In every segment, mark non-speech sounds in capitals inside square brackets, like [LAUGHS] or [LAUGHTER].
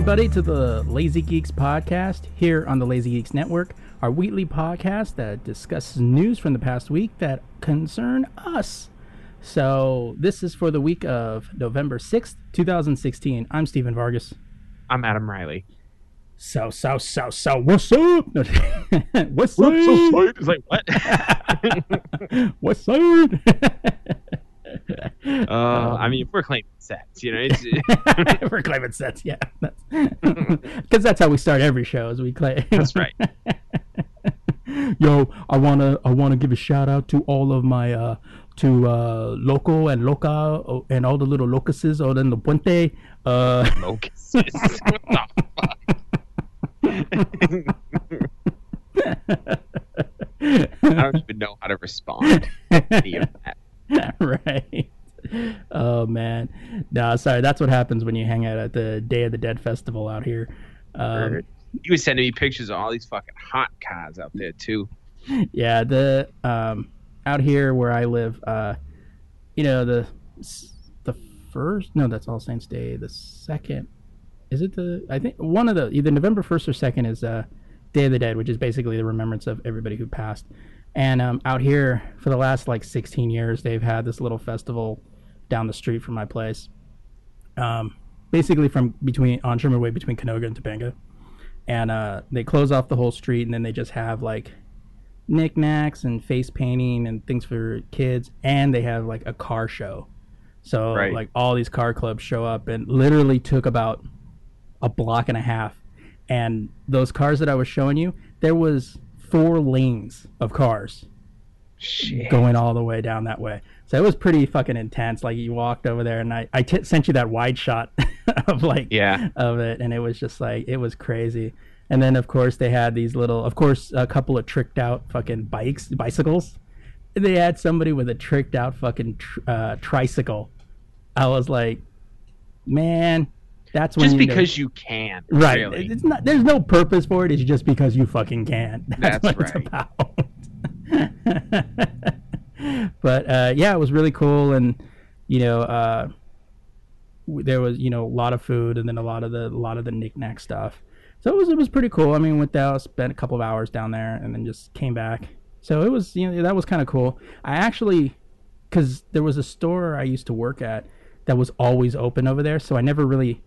Everybody, to the Lazy Geeks podcast here on the Lazy Geeks Network, our weekly podcast that discusses news from the past week that concern us. So, this is for the week of November 6th, 2016. I'm Stephen Vargas. I'm Adam Riley. So, so, so, so, what's up? [LAUGHS] what's up? It's like what? [LAUGHS] what's up? [LAUGHS] uh, I mean, we're claiming sex, you know, it's We're claiming sets, yeah. Because that's how we start every show, as we claim. that's right. [LAUGHS] Yo, I wanna I wanna give a shout out to all of my uh to uh loco and loca uh, and all the little locuses out in the puente. Uh Locusts. [LAUGHS] what the fuck? [LAUGHS] I don't even know how to respond to any of that. right. [LAUGHS] Oh man. Nah, sorry, that's what happens when you hang out at the Day of the Dead festival out here. Um, he was sending me pictures of all these fucking hot cars out there too. yeah the um out here where i live uh you know the the first no that's all saints day the second is it the i think one of the either november 1st or 2nd is uh day of the dead which is basically the remembrance of everybody who passed and um out here for the last like 16 years they've had this little festival down the street from my place. Um basically from between on sherman way between canoga and topanga. And uh they close off the whole street and then they just have like knickknacks and face painting and things for kids. And they have like a car show. So Right. like all these car clubs show up and literally took about a block and a half. And those cars that i was showing you there was four lanes of cars Shit. going all the way down that way so it was pretty fucking intense like you walked over there and i, I t- sent you that wide shot [LAUGHS] of like Yeah. of it and it was just like it was crazy and then of course they had these little of course a couple of tricked out fucking bikes bicycles they had somebody with a tricked out fucking tr- uh, tricycle i was like man that's when Just you know- because you can. right Really. it's not there's no purpose for it it's just because you fucking can [LAUGHS] that's, That's what it's right. about [LAUGHS] [LAUGHS] but uh, yeah it was really cool. And you know uh, there was you know a lot of food and then a lot of the a lot of the knickknack stuff. So it was it was pretty cool. I mean went down spent a couple of hours down there and then just came back. So it was you know that was kind of cool. I actually because there was a store i used to work at that was always open over there. So i never really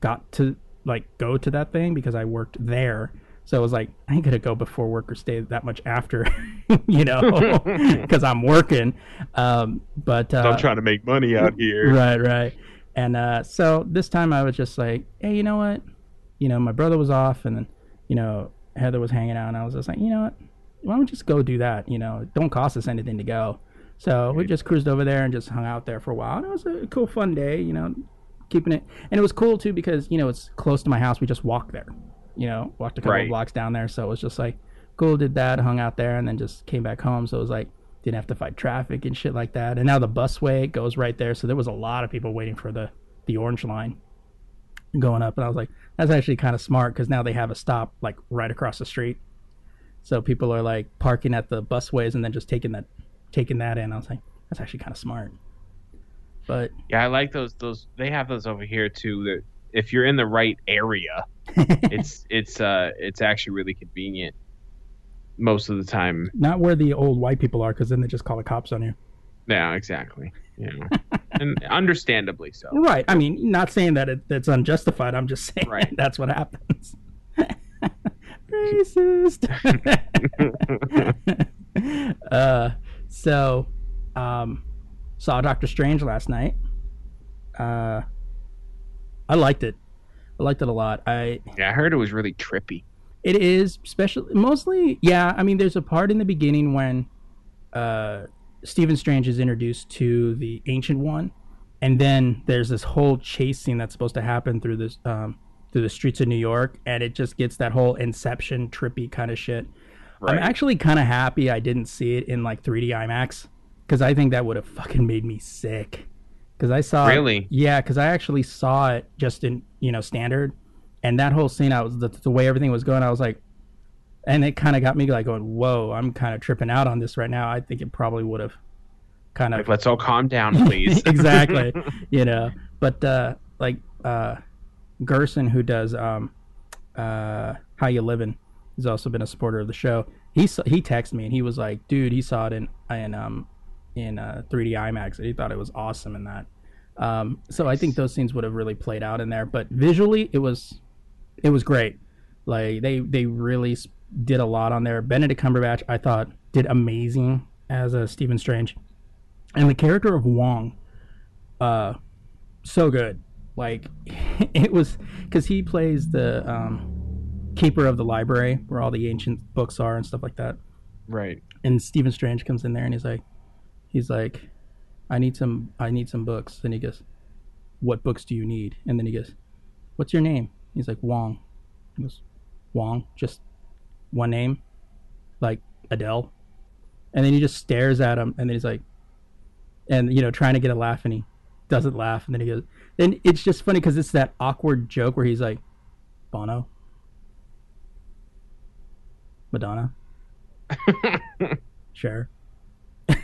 got to like go to that thing because I worked there. So it was like I ain't gonna go before work or stay that much after, [LAUGHS] you know, [LAUGHS] because I'm working. Um, but uh, I'm trying to make money out here. right, right. And uh, so this time I was just like, hey, you know what? You know, my brother was off, and then you know Heather was hanging out, and I was just like, you know what? Why don't we just go do that? You know, it don't cost us anything to go. So we just cruised over there and just hung out there for a while. And it was a cool, fun day, you know, keeping it. And it was cool too because you know it's close to my house. We just walked there, you know, walked a couple Right. blocks down there. So it was just like cool. Did that, hung out there, and then just came back home. So it was like didn't have to fight traffic and shit like that. And now the busway goes right there, so there was a lot of people waiting for the the orange line going up. And I was like, that's actually kind of smart because now they have a stop like right across the street. So people are like parking at the busways and then just taking that taking that in. I was like, that's actually kind of smart. But Yeah, I like those. Those they have those over here too. That if you're in the right area, it's it's uh it's actually really convenient. Most of the time, not where the old white people are because then they just call the cops on you. yeah, exactly. Know, and understandably so. Right. I mean, not saying that it, that's unjustified. I'm just saying Right. [LAUGHS] that's what happens. [LAUGHS] Racist. [LAUGHS] uh, so, um, saw Doctor Strange last night. Uh, I liked it. I liked it a lot. I Yeah, I heard it was really trippy. it is special, mostly. Yeah, I mean, there's a part in the beginning when uh, Stephen Strange is introduced to the Ancient One, and then there's this whole chase scene that's supposed to happen through this um, through the streets of New York, and it just gets that whole Inception trippy kind of shit. I'm actually kind of happy I didn't see it in like 3D IMAX because I think that would have fucking made me sick. Because I saw Really? yeah, because I actually saw it just in you know standard, and that whole scene, I was the, the way everything was going, I was like, and it kind of got me like going, whoa, I'm kind of tripping out on this right now. I think it probably would have kind of Like, let's all calm down, please. [LAUGHS] exactly [LAUGHS] you know but uh like uh gerson who does um uh how you living he's also been a supporter of the show he he texted me and he was like dude he saw it in in um in uh 3d imax and he thought it was awesome in that um so i think those scenes would have really played out in there but visually it was it was great like they they really did a lot on there benedict cumberbatch i thought did amazing as a stephen strange and the character of Wong, uh, so good. Like [LAUGHS] it was because he plays the um, keeper of the library where all the ancient books are and stuff like that. right. And Stephen Strange comes in there and he's like, he's like, I need some, I need some books. And he goes, What books do you need? And then he goes, What's your name? He's like Wong. He goes, Wong, just one name, like Adele. And then he just stares at him, and then he's like, and you know, trying to get a laugh, and he doesn't laugh, and then he goes, and it's just funny because it's that awkward joke where he's like, Bono, Madonna, [LAUGHS] sure.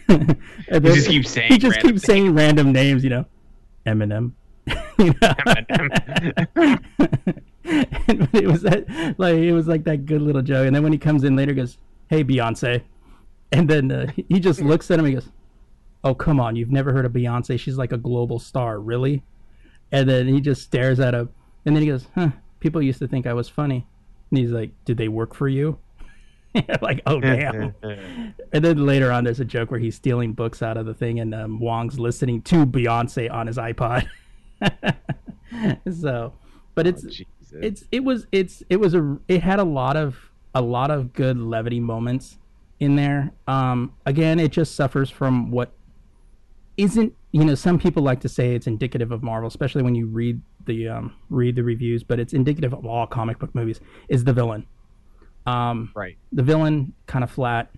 [LAUGHS] just keeps saying he just random keeps saying random names, you know, Eminem. [LAUGHS] you know? [LAUGHS] and it was that like it was like that good little joke, and then when he comes in later, he goes, "Hey, Beyonce," and then uh, he just looks at him. and He goes, "Oh, come on, you've never heard of Beyonce? She's like a global star, really?" And then he just stares at him, and then he goes, "Huh? People used to think I was funny." And he's like, "Did they work for you?" [LAUGHS] like, oh damn. And then later on, there's a joke where he's stealing books out of the thing, and um, Wong's listening to Beyonce on his iPod. [LAUGHS] so, but it's Jesus. it's it was it's it was a it had a lot of a lot of good levity moments in there. Um, again, it just suffers from what isn't you know some people like to say it's indicative of Marvel, especially when you read the um, read the reviews, but it's indicative of all comic book movies. Is the villain? Um, right. the villain kind of flat.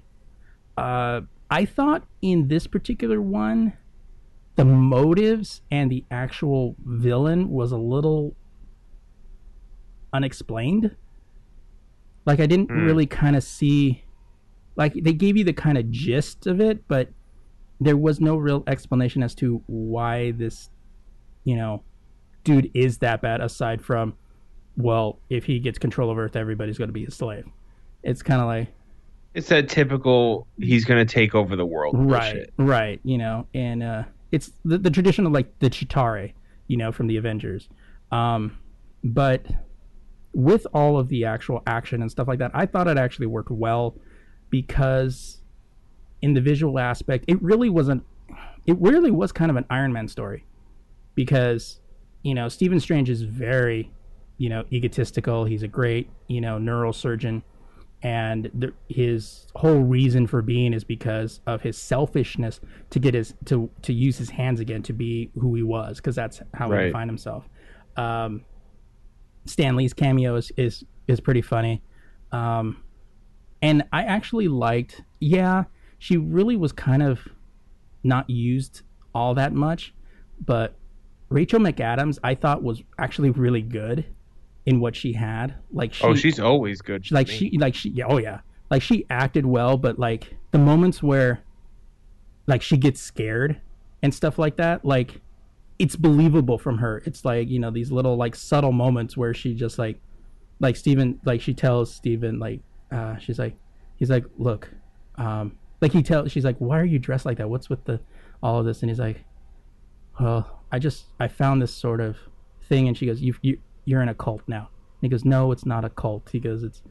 Uh, I thought in this particular one, the motives and the actual villain was a little unexplained. Like I didn't Mm. really kind of see, like they gave you the kind of gist of it, but there was no real explanation as to why this, you know, dude is that bad. Aside from, well, if he gets control of Earth, everybody's going to be his slave. It's kind of like It's that typical. He's gonna take over the world. right bullshit. right you know and uh it's the, the tradition of like the Chitauri you know from the avengers um but with all of the actual action and stuff like that i thought it actually worked well because in the visual aspect it really wasn't it really was kind of an iron man story because you know stephen strange is very you know egotistical he's a great you know neurosurgeon and the, his whole reason for being is because of his selfishness to get his to to use his hands again to be who he was because that's how he Right. defined himself. Um, Stan Lee's cameo is is, is pretty funny. Um, and I actually liked. Yeah, she really was kind of not used all that much, but Rachel McAdams I thought was actually really good in what she had. Like she, oh, she's always good. like me. she like she yeah, oh yeah like she acted well but like the moments where like she gets scared and stuff like that like it's believable from her it's like you know these little like subtle moments where she just like like Stephen, like she tells Stephen, like uh she's like he's like look um like he tells she's like why are you dressed like that what's with the all of this and he's like well I just I found this sort of thing and she goes you you you're in a cult now. And he goes no it's not a cult. He goes it's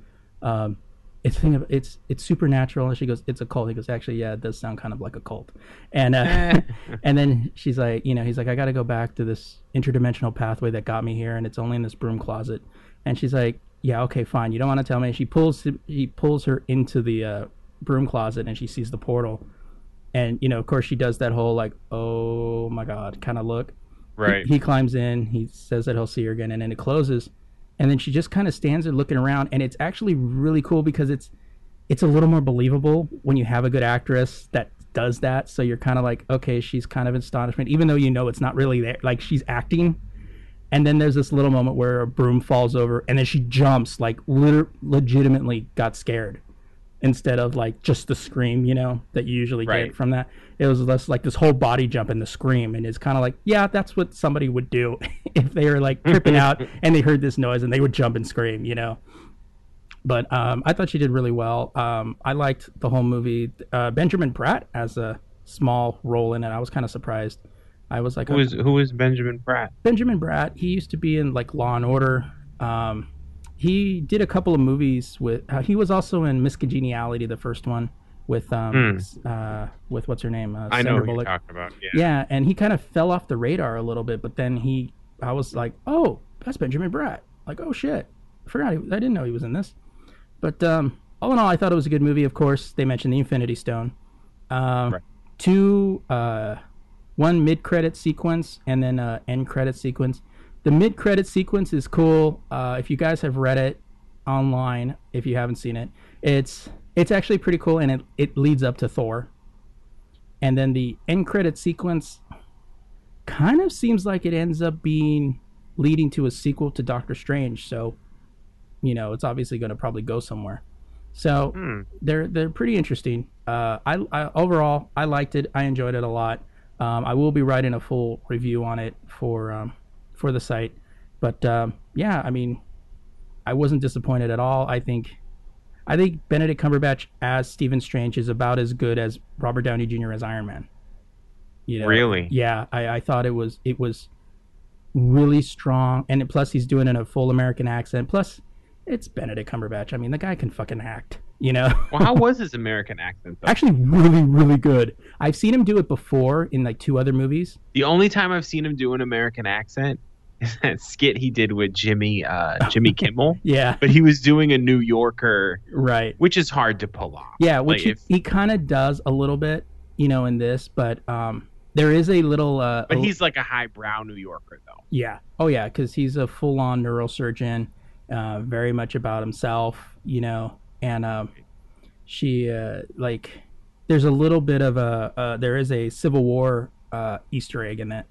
um it's thing of it's it's supernatural. And she goes it's a cult. He goes actually yeah it does sound kind of like a cult. And uh, [LAUGHS] [LAUGHS] and then she's like you know he's like i gotta go back to this interdimensional pathway that got me here and it's only in this broom closet. And she's like yeah okay fine. You don't want to tell me. She pulls he pulls her into the uh, broom closet and she sees the portal. And you know of course she does that whole like oh my god kind of look right. he, climbs in. He says that he'll see her again, and then it closes. And then she just kind of stands there looking around, and it's actually really cool because it's it's a little more believable when you have a good actress that does that. So you're kind of like, okay, she's kind of in astonishment, even though you know it's not really there. Like she's acting. And then there's this little moment where a broom falls over, and then she jumps, like liter- legitimately got scared, instead of like just the scream, you know, that you usually Right. get from that. It was less like this whole body jump and the scream, and it's kind of like, yeah, that's what somebody would do [LAUGHS] if they were like tripping out [LAUGHS] and they heard this noise and they would jump and scream, you know. But um, I thought she did really well. Um, I liked the whole movie. Uh, Benjamin Pratt has a small role in it. I was kind of surprised. I was like, Who is who is Benjamin Pratt? Benjamin Bratt. He used to be in like Law and Order. Um, he did a couple of movies with. Uh, he was also in Miss Congeniality, the first one with um uh with what's her name? Uh. I know Sandra who you're Bullock. talking about. Yeah. Yeah, and he kind of fell off the radar a little bit, but then he, I was like, oh, that's Benjamin Bratt. Like, oh shit, I forgot. He, I didn't know he was in this. But um, all in all, I thought it was a good movie. Of course, they mentioned the Infinity Stone. Um, Right. Two, uh, one mid-credit sequence and then uh, end credit sequence. The mid-credit sequence is cool. Uh, if you guys have read it online, if you haven't seen it, it's it's actually pretty cool, and it it leads up to Thor and then the end credit sequence kind of seems like it ends up being leading to a sequel to Doctor Strange. So, you know, it's obviously going to probably go somewhere. So Hmm. they're they're pretty interesting. Uh, I, I overall I liked it. I enjoyed it a lot. Um, I will be writing a full review on it for um, for the site. But um, yeah, I mean, I wasn't disappointed at all. I think I think Benedict Cumberbatch as Stephen Strange is about as good as Robert Downey Jr. as Iron Man. You know, Really? Yeah, I, I thought it was it was really strong, and plus he's doing it in a full American accent. Plus, it's Benedict Cumberbatch. I mean, the guy can fucking act. You know, [LAUGHS] Well, how was his American accent though? actually, really, really good. I've seen him do it before in like two other movies. The only time I've seen him do an American accent [LAUGHS] is that skit he did with Jimmy uh, Jimmy [LAUGHS] Kimmel. Yeah, But he was doing a New Yorker, right. which is hard to pull off. Yeah, which Like, if- he, he kind of does a little bit, you know, in this, but um, there is a little. Uh, But he's like a highbrow New Yorker though. Yeah. Oh, yeah, because he's a full-on neurosurgeon, uh, very much about himself, you know. And um, she, uh, like, there's a little bit of a, uh, there is a Civil War uh, Easter egg in that.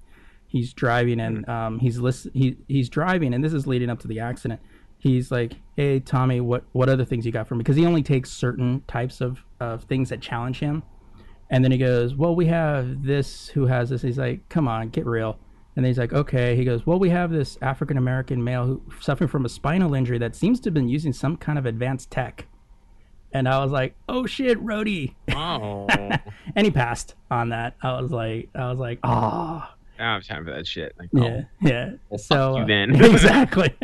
He's driving and um, he's listen, he he's driving, and this is leading up to the accident. He's like, "Hey, Tommy, what what other things you got for me?" Because he only takes certain types of of things that challenge him. And then he goes, Well, we have this who has this. He's like, Come on, get real. And then he's like, Okay. He goes, Well, we have this African American male who suffering from a spinal injury that seems to have been using some kind of advanced tech. And I was like, Oh shit, Rhodey. Oh, [LAUGHS] and he passed on that. I was like, I was like, Oh, I don't have time for that shit. Like, yeah, oh, yeah. well, so you uh, then. [LAUGHS] [LAUGHS] exactly.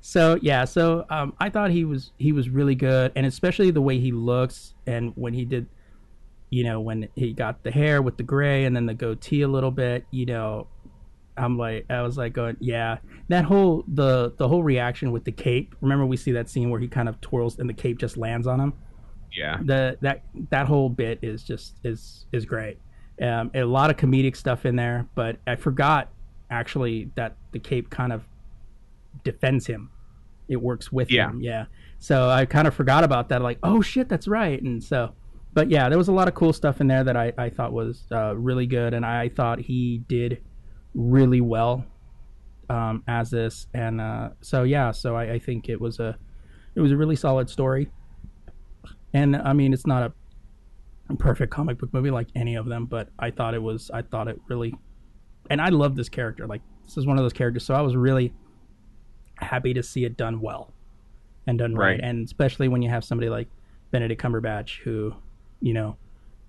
so yeah, so um, I thought he was he was really good, and especially the way he looks, and when he did, you know, when he got the hair with the gray and then the goatee a little bit, you know, I'm like, I was like going, yeah. That whole the the whole reaction with the cape. Remember, we see that scene where he kind of twirls and the cape just lands on him. Yeah. The that that whole bit is just is is great. Um, a lot of comedic stuff in there, but I forgot actually that the cape kind of defends him. It works with Yeah. him. Yeah. So I kind of forgot about that. Like, oh shit, that's right. And so, but yeah, there was a lot of cool stuff in there that I, I thought was uh, really good, and I thought he did really well um, as this. And uh, so yeah, so I, I think it was a it was a really solid story. And I mean, it's not a perfect comic book movie like any of them, but I thought it was. I thought it really, and I love this character. Like this is one of those characters, so I was really happy to see it done well and done right. Right. And especially when you have somebody like Benedict Cumberbatch who, you know,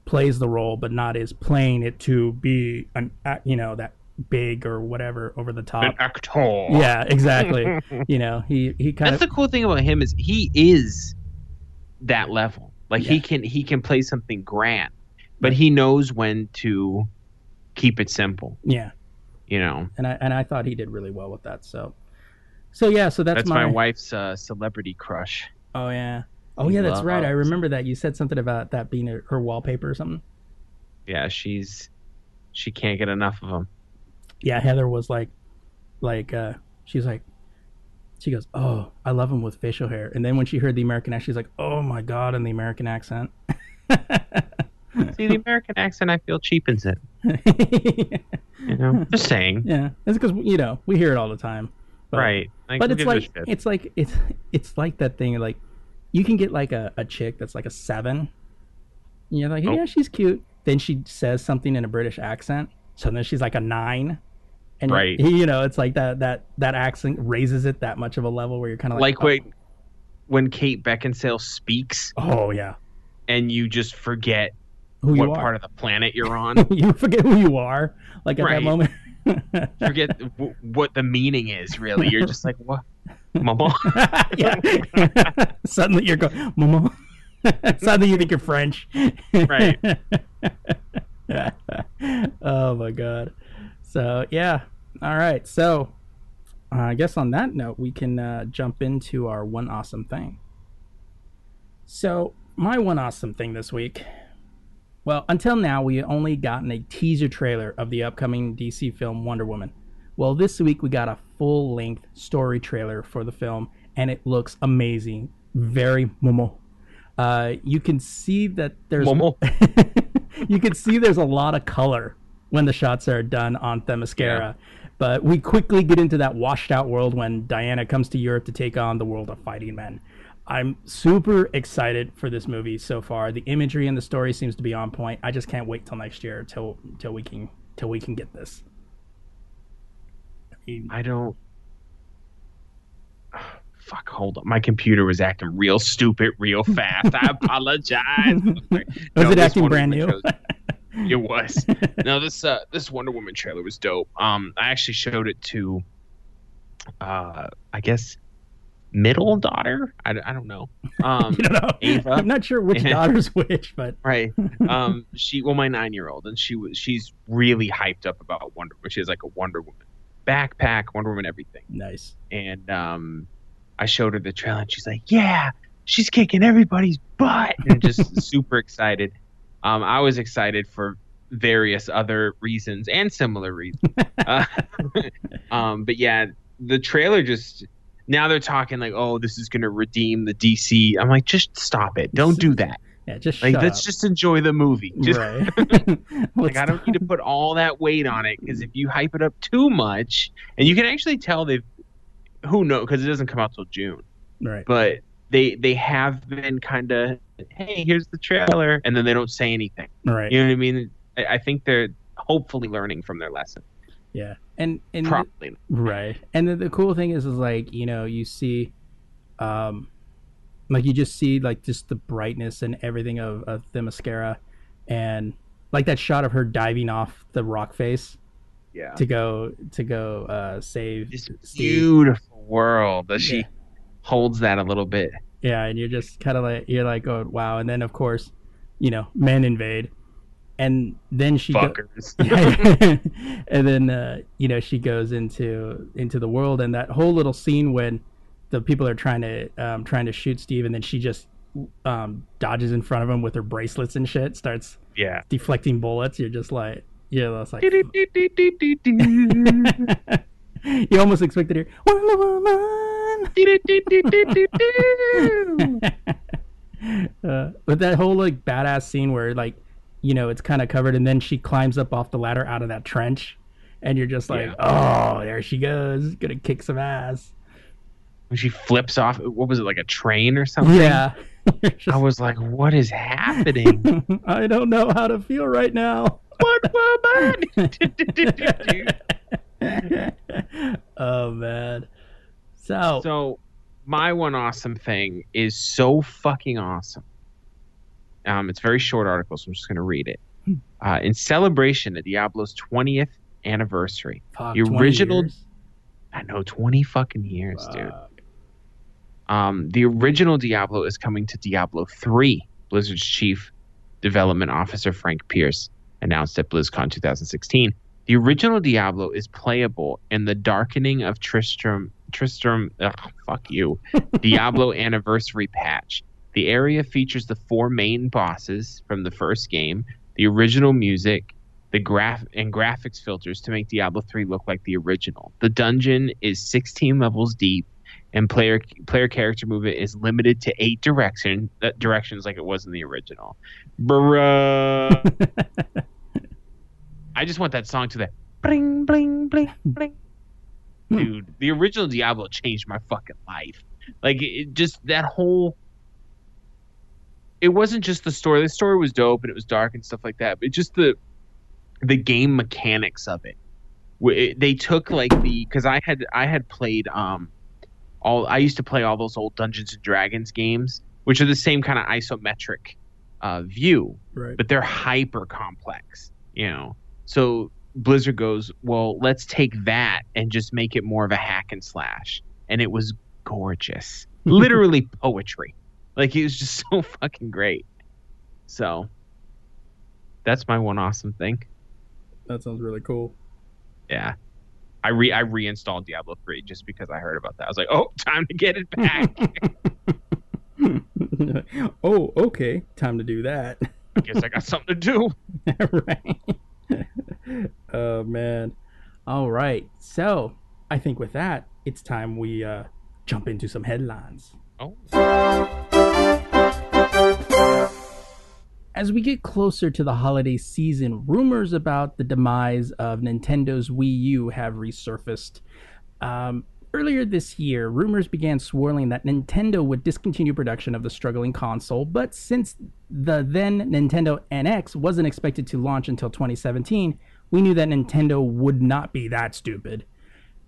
plays the role but not is playing it to be an you know that big or whatever over the top. An actor. Yeah, exactly. [LAUGHS] you know, he he kind That's of the cool thing about him is he is that level. Like he can he can play something grand, but he knows when to keep it simple. yeah. You know, And I and I thought he did really well with that. So so yeah, so that's, that's, my, my, wife's uh, celebrity crush. Oh yeah. Oh yeah, that's right. I remember that you said something about that being her her wallpaper or something. Yeah, she's she can't get enough of him. Yeah heather was like like uh she's like she goes oh i love him with facial hair and then when she heard the american accent she's like oh my god in the american accent [LAUGHS] See, the American accent I feel cheapens it. [LAUGHS] You know, just saying. yeah it's because you know we hear it all the time but, right. Like, but it's like it's like it's it's like that thing like you can get like a, a chick that's like a seven and you're like Oh. yeah she's cute then she says something in a british accent so then she's like a nine and Right. you, know it's like that that that accent raises it that much of a level where you're kind of like like oh. when when Kate Beckinsale speaks oh, oh yeah and you just forget who what you are part of the planet you're on. [LAUGHS] you forget who you are like at that moment forget [LAUGHS] w- what the meaning is. Really, you're just like what, Mama. [LAUGHS] yeah. Suddenly you're going, Mama. Suddenly you think you're French. Right. oh my god. So yeah. All right. So uh, I guess on that note, we can uh, jump into our one awesome thing. So my one awesome thing this week. Well, until now, we only gotten a teaser trailer of the upcoming DC film Wonder Woman. Well, this week we got a full length story trailer for the film, and it looks amazing. Very momo. Uh, you can see that there's Momo. [LAUGHS] you can see there's a lot of color when the shots are done on Themyscira. Yeah. But we quickly get into that washed out world when Diana comes to Europe to take on the world of fighting men. I'm super excited for this movie so far. The imagery and the story seems to be on point. I just can't wait till next year till till we can till we can get this. I mean, I don't. Fuck, hold on. My computer was acting real stupid real fast. I [LAUGHS] apologize. was No, it acting brand new? [LAUGHS] It was. [LAUGHS] No, this uh this Wonder Woman trailer was dope. Um I actually showed it to uh I guess middle daughter? I, I don't know. Um [LAUGHS] don't know. Ava. I'm not sure which [LAUGHS] daughter's which, but right. Um she well my 9-year-old and she was she's really hyped up about Wonder Woman. She has like a Wonder Woman backpack, Wonder Woman everything. nice. and um, I showed her the trailer, and she's like, "Yeah, she's kicking everybody's butt," and just super excited. Um, I was excited for various other reasons and similar reasons. [LAUGHS] Uh, [LAUGHS] um, but yeah, the trailer just now they're talking like, "Oh, this is gonna redeem the DC." I'm like, just stop it! Don't do that. Yeah, just Like, let's up. just enjoy the movie. Just, right. [LAUGHS] like I don't need to put all that weight on it because if you hype it up too much, and you can actually tell they've who knows because it doesn't come out till June, right. but they they have been kind of hey here's the trailer and then they don't say anything. Right. You know what I mean? I, I think they're hopefully learning from their lesson. Yeah. And and Probably. Right. And the, the cool thing is, is like, you know, you see, um, like you just see like just the brightness and everything of, of Themyscira and like that shot of her diving off the rock face Yeah. to go, to go, uh, save This Steve. beautiful world that she Yeah. holds that a little bit. Yeah. And you're just kind of like, you're like, oh, wow. And then of course, you know, men invade and then she go- [LAUGHS] [LAUGHS] and then uh, you know she goes into into the world and that whole little scene when the people are trying to um, trying to shoot Steve and then she just um, dodges in front of him with her bracelets and shit starts yeah. deflecting bullets you're just like yeah that's like [LAUGHS] you almost expect to hear Wonder Woman uh, [LAUGHS] but that whole like badass scene where like you know it's kind of covered and then she climbs up off the ladder out of that trench and you're just like oh there she goes gonna kick some ass when she flips off, what was it like a train or something? yeah [LAUGHS] You're I was like, what is happening? [LAUGHS] i don't know how to feel right now what woman? oh man so, so, my one awesome thing is so fucking awesome. Um, it's a very short article, so I'm just going to read it. Uh, in celebration of Diablo's 20th anniversary, fuck, the original- years? I know 20 fucking years, dude. Um, the original Diablo is coming to Diablo 3. Blizzard's chief development officer Frank Pearce announced at BlizzCon 2016. The original Diablo is playable in the Darkening of Tristram Tristram ugh, fuck you. Diablo [LAUGHS] Anniversary patch. The area features the four main bosses from the first game, the original music, the graph and graphics filters to make Diablo 3 look like the original. The dungeon is 16 levels deep and player player character movement is limited to eight direction uh, directions like it was in the original. Bruh. [LAUGHS] I just want that song to the bling bling bling bling. Dude, the original Diablo changed my fucking life. Like it just that whole it wasn't just the story. The story was dope and it was dark and stuff like that, but just the the game mechanics of it. It- They took like the cuz I had I had played um all I used to play all those old Dungeons and Dragons games, which are the same kind of isometric uh, view, right but they're hyper complex, you know. So Blizzard goes, well, let's take that and just make it more of a hack and slash, and it was gorgeous, [LAUGHS] literally poetry. Like it was just [LAUGHS] so fucking great. So that's my one awesome thing. that sounds really cool Yeah. I re I reinstalled Diablo 3 just because I heard about that. I was like, "Oh, [LAUGHS] time to get it back." oh okay time to do that I Guess I got something to do. right. [LAUGHS] oh man. All right. So I think with that, it's time we uh, jump into some headlines. Oh. As we get closer to the holiday season, rumors about the demise of Nintendo's Wii U have resurfaced. Um, earlier this year, rumors began swirling that Nintendo would discontinue production of the struggling console, but since the then Nintendo NX wasn't expected to launch until 2017, we knew that Nintendo would not be that stupid.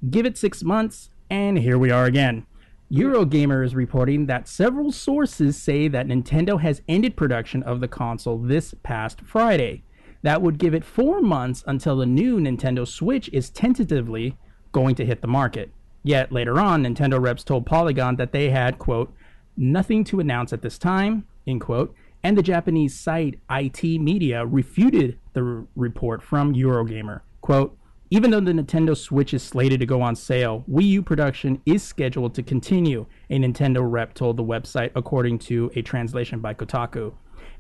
Give it six months, and here we are again. Eurogamer is reporting that several sources say that Nintendo has ended production of the console this past Friday. That would give it four months until the new Nintendo Switch is tentatively going to hit the market. Yet later on, Nintendo reps told Polygon that they had, quote, nothing to announce at this time, end quote, and the Japanese site IT Media refuted the r- report from Eurogamer. Quote, even though the Nintendo Switch is slated to go on sale, Wii U production is scheduled to continue, a Nintendo rep told the website, according to a translation by Kotaku.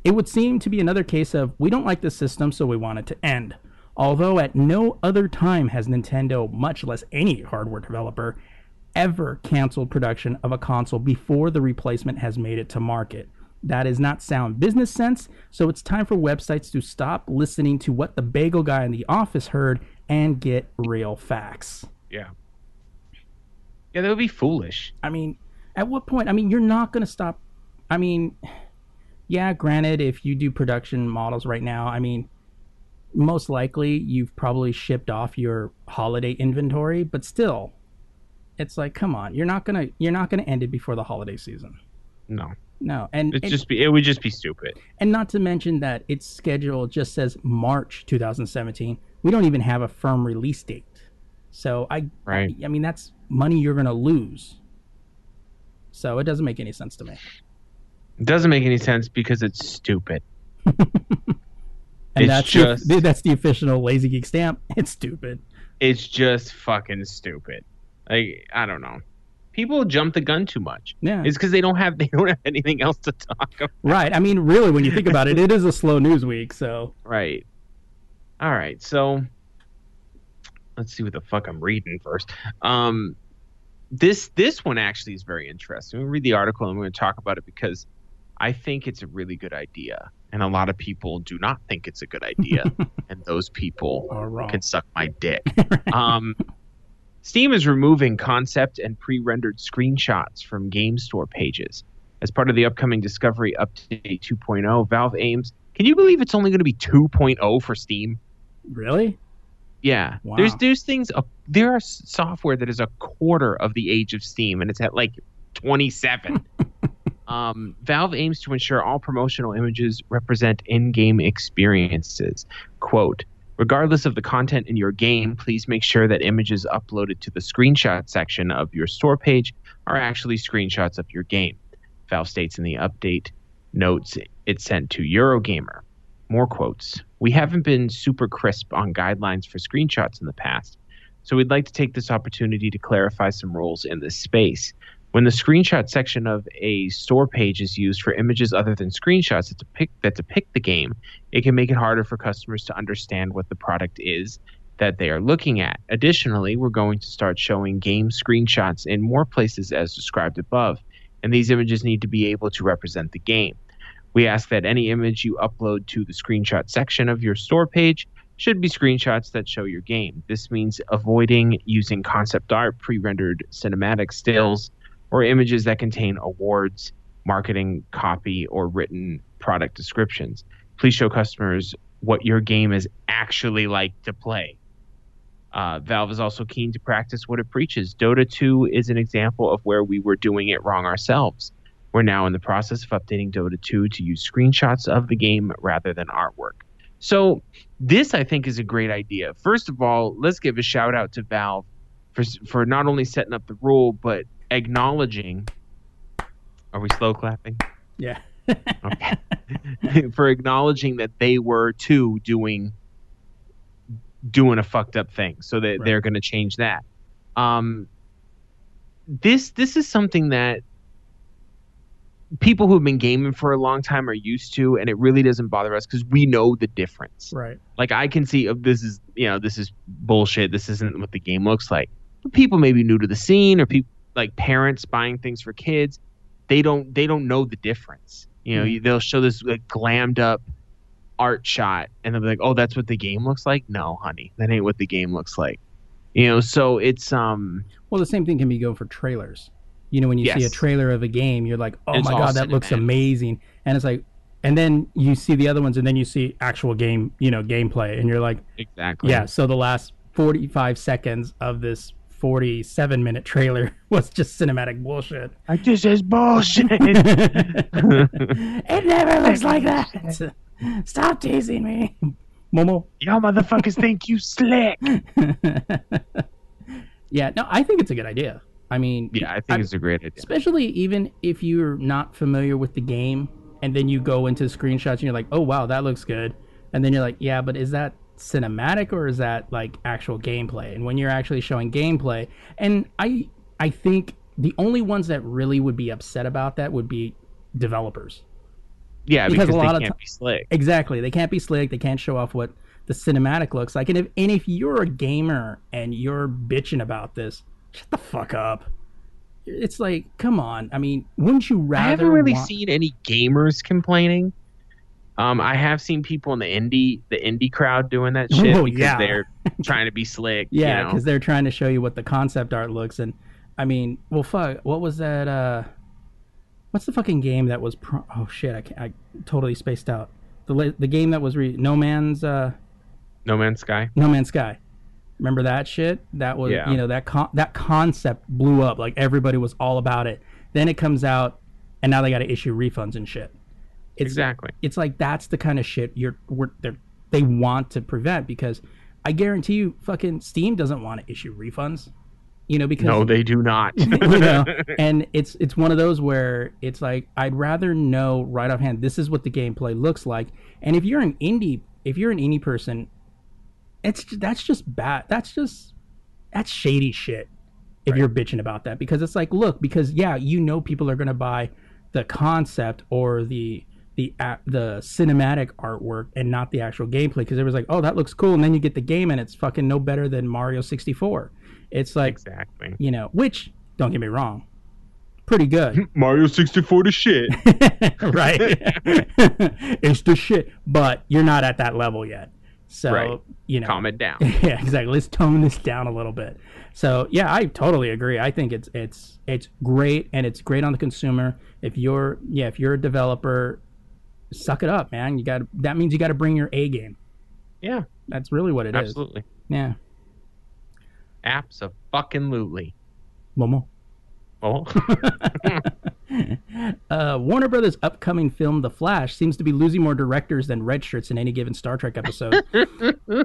It would seem to be another case of we don't like the system, so we want it to end. Although at no other time has Nintendo, much less any hardware developer, ever canceled production of a console before the replacement has made it to market. That is not sound business sense, so it's time for websites to stop listening to what the bagel guy in the office heard and get real facts. Yeah. Yeah, that would be foolish. I mean, at what point? I mean, you're not going to stop. I mean, yeah, granted, if you do production models right now, I mean, most likely you've probably shipped off your holiday inventory, but still, it's like, come on, you're not gonna you're not gonna end it before the holiday season. No. No, and It's and, just be it would just be stupid. and not to mention that its schedule just says March 2017. We don't even have a firm release date. So I Right. I mean that's money you're gonna lose. So it doesn't make any sense to me. It doesn't make any sense because it's stupid. [LAUGHS] and It's that's just- the, that's the official Lazy Geek stamp. It's stupid. It's just fucking stupid. Like I don't know. People jump the gun too much. Yeah, It's because they don't have they don't have anything else to talk about. right. I mean, really, when you think about it, it is a slow news week. So [LAUGHS] Right. All right. So let's see what the fuck I'm reading first. Um, this this one actually is very interesting. We read the article and we're going to talk about it because I think it's a really good idea, and a lot of people do not think it's a good idea, [LAUGHS] and those people can suck my dick. [LAUGHS] um, Steam is removing concept and pre-rendered screenshots from game store pages as part of the upcoming Discovery Update 2.0. Valve aims. Can you believe it's only going to be 2.0 for Steam? really, Yeah, Wow. there's there's things. Uh, there are software that is a quarter of the age of Steam, and it's at like 27. [LAUGHS] um, Valve aims to ensure all promotional images represent in-game experiences. Quote. Regardless of the content in your game, please make sure that images uploaded to the screenshot section of your store page are actually screenshots of your game. Valve states in the update notes it sent to Eurogamer. More quotes. We haven't been super crisp on guidelines for screenshots in the past, so we'd like to take this opportunity to clarify some rules in this space. When the screenshot section of a store page is used for images other than screenshots that depict, that depict the game, it can make it harder for customers to understand what the product is that they are looking at. Additionally, we're going to start showing game screenshots in more places as described above, and these images need to be able to represent the game. We ask that any image you upload to the screenshot section of your store page should be screenshots that show your game. This means avoiding using concept art, pre rendered cinematic stills, or images that contain awards, marketing copy, or written product descriptions. Please show customers what your game is actually like to play. Uh, Valve is also keen to practice what it preaches. Dota 2 is an example of where we were doing it wrong ourselves. We're now in the process of updating Dota 2 to use screenshots of the game rather than artwork. So, this I think is a great idea. First of all, let's give a shout out to Valve for for not only setting up the rule but acknowledging. Are we slow clapping? yeah. Okay. [LAUGHS] for acknowledging that they were too doing doing a fucked up thing, so that Right. they're going to change that. Um, this this is something that people who've been gaming for a long time are used to, and it really doesn't bother us because we know the difference. right. Like I can see oh, this is you know this is bullshit. This isn't what the game looks like. But people may be new to the scene, or people like parents buying things for kids. They don't they don't know the difference. You know, Mm. you they'll show this like, glammed up art shot, and they'll be like, "Oh, that's what the game looks like." No, honey, that ain't what the game looks like. You know, so it's um Well, the same thing can be going for trailers. You know, when you see a trailer of a game, you're like, "Oh It's my god, that looks amazing!" And it's like, and then you see the other ones, and then you see actual game, you know, gameplay, and you're like, exactly "Yeah." So the last 45 seconds of this 47 minute trailer [LAUGHS] was just cinematic bullshit. Like this is bullshit. [LAUGHS] it never looks like that. [LAUGHS] Stop teasing me, Momo. Y'all motherfuckers think you slick. yeah, no, I think it's a good idea. I mean, Yeah, I think I- it's a great idea. especially even if you're not familiar with the game and then you go into screenshots and you're like oh wow that looks good and then you're like yeah but is that cinematic or is that like actual gameplay? And when you're actually showing gameplay and i i think the only ones that really would be upset about that would be developers. Yeah, because because, a lot they of can't ti- be slick. exactly. They can't be slick. They can't show off what the cinematic looks like. And if and if you're a gamer and you're bitching about this shut the fuck up. It's like come on. I mean wouldn't you rather I haven't really want- seen any gamers complaining. Um, I have seen people in the indie the indie crowd doing that shit Oh, because yeah. they're [LAUGHS] trying to be slick. Yeah, you know? because they're trying to show you what the concept art looks, and I mean, well, fuck, what was that? uh What's the fucking game that was? Pro- oh shit, I, can't, I totally spaced out. The the game that was re- No Man's uh No Man's Sky. No Man's Sky. Remember that shit? That was Yeah. you know that con- that concept blew up. Like everybody was all about it. Then it comes out, and now they got to issue refunds and shit. It's, exactly. it's like that's the kind of shit you're they want to prevent because I guarantee you, fucking Steam doesn't want to issue refunds. You know because No, they do not. [LAUGHS] you know, [LAUGHS] and it's it's one of those where it's like I'd rather know right offhand this is what the gameplay looks like, and if you're an indie if you're an indie person, it's that's just bad. That's just that's shady shit. If you're bitching about that, because it's like, look, because yeah, you know, people are gonna buy the concept or the the a- the cinematic artwork and not the actual gameplay because it was like, oh, that looks cool, and then you get the game and it's fucking no better than Mario 64. It's like, Exactly. you know, which don't get me wrong, pretty good. [LAUGHS] Mario 64 to shit. [LAUGHS] right? [LAUGHS] it's the shit, but you're not at that level yet. So Right. you know, Calm it down. yeah, exactly. Let's tone this down a little bit. So yeah, I totally agree. I think it's it's it's great and it's great on the consumer. If you're yeah, if you're a developer, suck it up, man. You got that means you got to bring your A game. Yeah, That's really what it is. absolutely. Yeah. Apps of fucking lootly. Momo. Oh, [LAUGHS] Uh, Warner Brothers' upcoming film, The Flash, seems to be losing more directors than red shirts in any given Star Trek episode. [LAUGHS]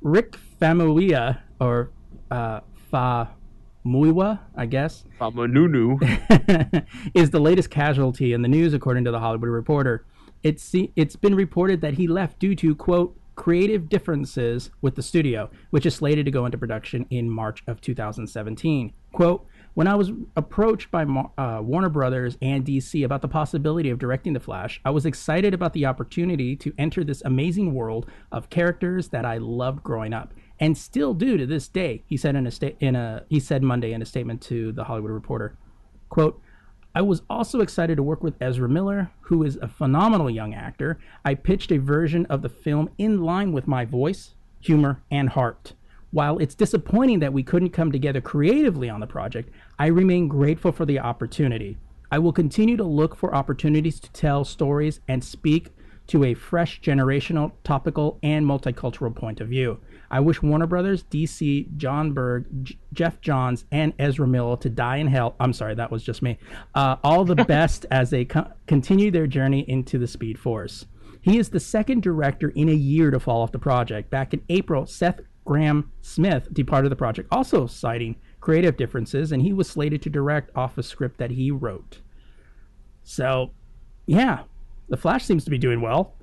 Rick Famuyiwa, or uh, Famuyiwa, I guess, Famununu. [LAUGHS] is the latest casualty in the news, according to the Hollywood Reporter. It's it's been reported that he left due to quote creative differences with the studio, which is slated to go into production in March of 2017. Quote. When I was approached by uh, Warner Brothers and DC about the possibility of directing The Flash, I was excited about the opportunity to enter this amazing world of characters that I loved growing up and still do to this day. He said in a sta- in a he said Monday in a statement to the Hollywood Reporter. Quote, I was also excited to work with Ezra Miller, who is a phenomenal young actor. I pitched a version of the film in line with my voice, humor, and heart. While it's disappointing that we couldn't come together creatively on the project, I remain grateful for the opportunity. I will continue to look for opportunities to tell stories and speak to a fresh generational, topical, and multicultural point of view. I wish Warner Brothers, DC, Jon Berg, J- Geoff Johns, and Ezra Miller to die in hell. I'm sorry, that was just me. Uh, all the [LAUGHS] best as they co- continue their journey into the Speed Force. He is the second director in a year to fall off the project. Back in April, Seth Graham Smith departed the project, also citing creative differences, and he was slated to direct off a script that he wrote. So, yeah, The Flash seems to be doing well. [LAUGHS]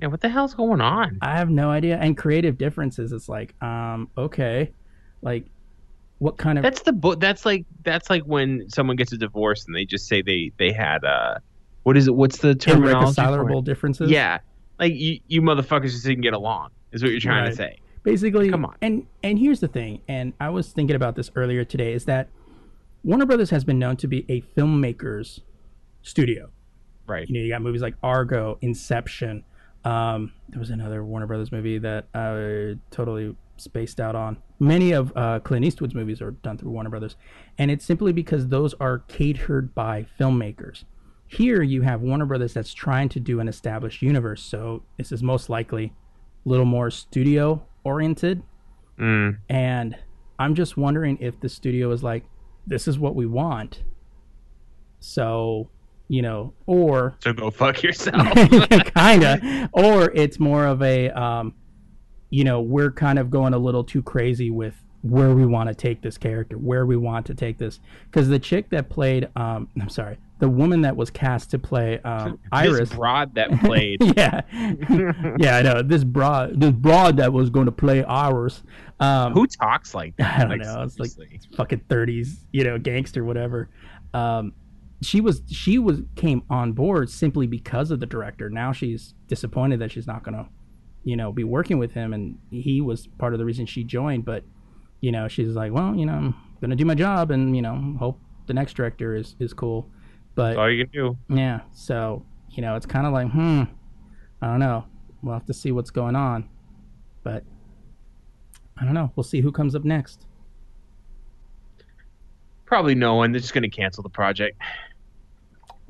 yeah, what the hell's going on? I have no idea. And creative differences, it's like, um, okay, like, what kind of That's the book. That's like that's like when someone gets a divorce and they just say they they had uh, what is it? What's the terminology? irreconcilable differences? Yeah, like you you motherfuckers just didn't get along. Is what you're trying Right. to say? basically Come on. and and here's the thing and i was thinking about this earlier today is that warner brothers has been known to be a filmmaker's studio Right. you know you got movies like argo inception um, there was another warner brothers movie that i totally spaced out on. Many of uh, clint eastwood's movies are done through warner brothers and it's simply because those are catered by filmmakers. Here you have warner brothers that's trying to do an established universe so this is most likely a little more studio oriented. Mm. and i'm just wondering if the studio is like this is what we want. So you know or [LAUGHS] So go fuck yourself. [LAUGHS] kind of or it's more of a um you know we're kind of going a little too crazy with where we want to take this character where we want to take this because the chick that played um [LAUGHS] i'm sorry the woman that was cast to play um iris broad that played. yeah yeah i know this broad this broad that was going to play iris um Who talks like that? I don't Like, know. It's like seriously. fucking thirties, you know, gangster, whatever. Um, she was she was came on board simply because of the director. Now she's disappointed that she's not gonna, you know, be working with him, and he was part of the reason she joined. But you know, she's like, well, you know, I'm gonna do my job, and you know, hope the next director is is cool. But That's all you can do. yeah, so you know, it's kind of like, hmm, I don't know. We'll have to see what's going on, but I don't know. We'll see who comes up next. Probably no one. They're just gonna cancel the project.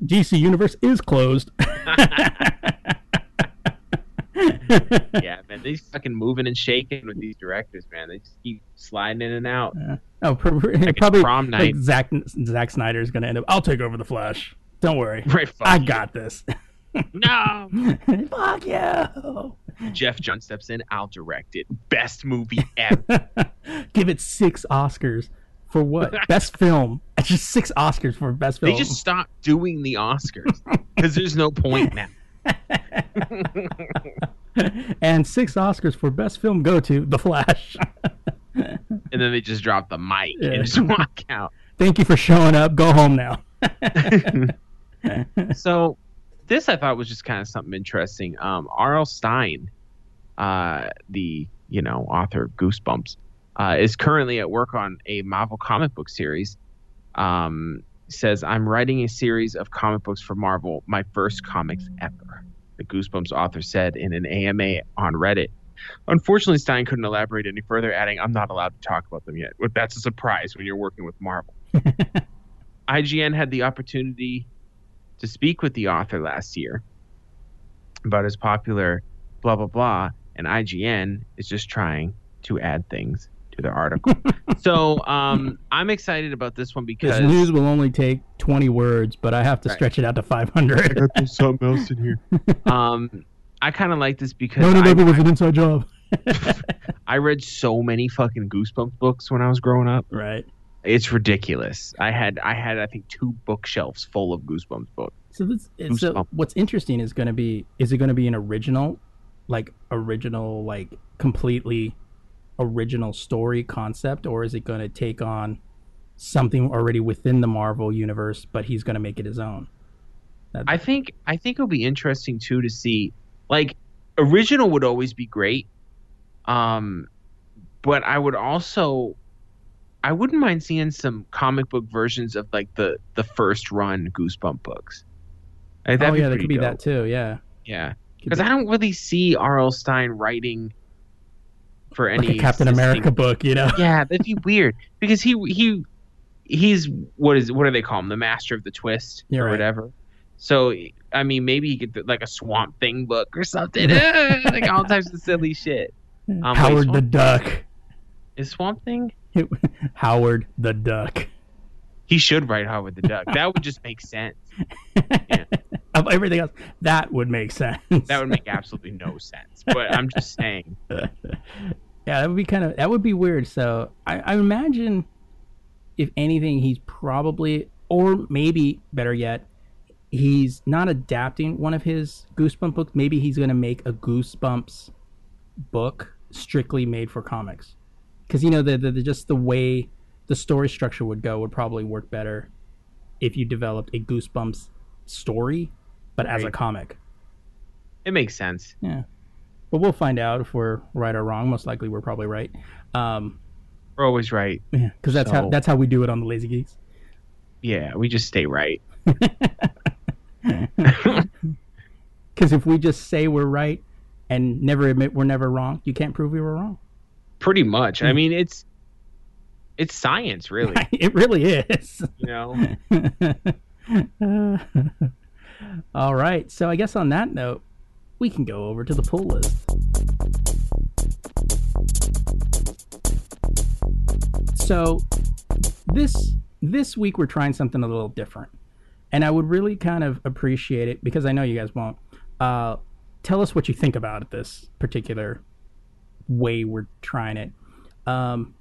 DC Universe is closed. [LAUGHS] yeah, man. they're fucking moving and shaking with these directors, man. They just keep sliding in and out. oh, pr- pr- it's probably prom like night. Zack Zack Snyder is going to end up. I'll take over the Flash. Don't worry, [LAUGHS] Right. Fuck I you. got this. [LAUGHS] No. Fuck you. Jeff John steps in. I'll direct it. Best movie ever. Give it six Oscars for what? [LAUGHS] best film. It's just six Oscars for best film. they just stopped doing the Oscars because there's no point now. [LAUGHS] and six Oscars for best film go to The Flash. [LAUGHS] and then they just drop the mic Yeah. and just walk out. Thank you for showing up. Go home now. so this I thought was just kind of something interesting. Um, R.L. Stine, uh, the you know author of Goosebumps, uh, is currently at work on a Marvel comic book series. Um, says I'm writing a series of comic books for Marvel, my first comics ever. The Goosebumps author said in an AMA on Reddit. Unfortunately, Stine couldn't elaborate any further, adding, "I'm not allowed to talk about them yet." But that's a surprise when you're working with Marvel. [LAUGHS] IGN had the opportunity to speak with the author last year about his popular blah blah blah, and IGN is just trying to add things to their article. [LAUGHS] so um, I'm excited about this one This because news will only take 20 words, but I have to Right. stretch it out to 500. there's something else in here. [LAUGHS] um, I kind of like this because no, no, I, no, it was an inside job. [LAUGHS] I read so many fucking Goosebumps books when I was growing up. right. It's ridiculous. I had I had I think two bookshelves full of Goosebumps books. So this it's so what's interesting is going to be is it going to be an original like original like completely original story concept or is it going to take on something already within the Marvel universe but he's going to make it his own? I think I think it'll be interesting too to see like original would always be great. Um but I would also I wouldn't mind seeing some comic book versions of like the the first run Goosebump books. Like, oh yeah, that pretty could be dope. that too. Yeah. Yeah. Because be I don't really see R.L. Stine writing for any like Captain America book, you know. Yeah, that'd be weird because he he he's what is what do they call him? The master of the twist You're or right. whatever. So I mean, maybe he could do, like a Swamp Thing book or something, [LAUGHS] like all types of silly shit. [LAUGHS] Um, Howard wait, the Duck. Is Swamp Thing? [LAUGHS] Howard the Duck. He should write Howard the Duck. That would just make sense. Of everything else, that would make sense. That would make absolutely no sense. But I'm just saying. [LAUGHS] yeah, that would be kind of that would be weird. So I, I imagine, if anything, he's probably, or maybe better yet, he's not adapting one of his Goosebump books. Maybe he's going to make a Goosebumps book strictly made for comics, because you know the, the, the just the way the story structure would go would probably work better if you developed a Goosebumps story, but as a comic. It makes sense. Yeah. But we'll find out if we're right or wrong. Most likely, we're probably right. Um, We're always right. yeah, because that's how that's how we do it on the Lazy Geeks. Yeah, we just stay right. [LAUGHS] [LAUGHS] [LAUGHS] Because if we just say we're right and never admit we're never wrong, you can't prove we were wrong. Pretty much. I mean, it's it's science, really. it really is. You know. All right. So I guess on that note, we can go over to the pull list. So this this week we're trying something a little different, and I would really kind of appreciate it because I know you guys won't. Uh, tell us what you think about this particular way we're trying it. Um,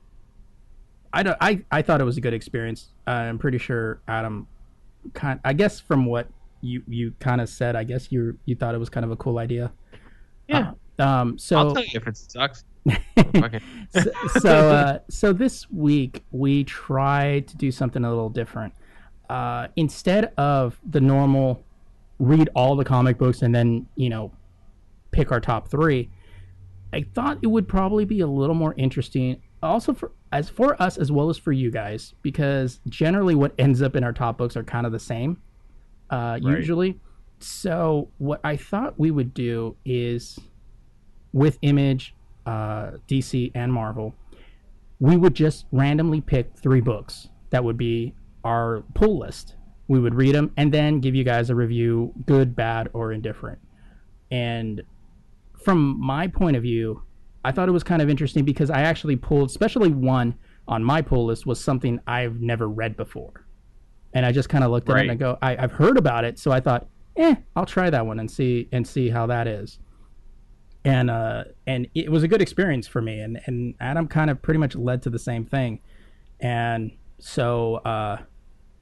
I don't. I, I thought it was a good experience. I'm pretty sure Adam. Kind. I guess from what you you kind of said, I guess you you thought it was kind of a cool idea. Yeah. Uh, um. So I'll tell you if it sucks. [LAUGHS] [LAUGHS] So so, uh, so this week we tried to do something a little different. Uh, instead of the normal read all the comic books and then you know pick our top three, I thought it would probably be a little more interesting. Also for as for us as well as for you guys, because generally what ends up in our top books are kind of the same, uh, Right. usually. So what I thought we would do is with Image, uh, DC, and Marvel, we would just randomly pick three books that would be our pull list. We would read them and then give you guys a review, good, bad, or indifferent. And from my point of view, I thought it was kind of interesting because I actually pulled, especially one on my pull list was something I've never read before. And I just kind of looked at it and I go, I, I've heard about it, so I thought, eh, I'll try that one and see and see how that is. And uh and it was a good experience for me. And and adam kind of pretty much led to the same thing. And so uh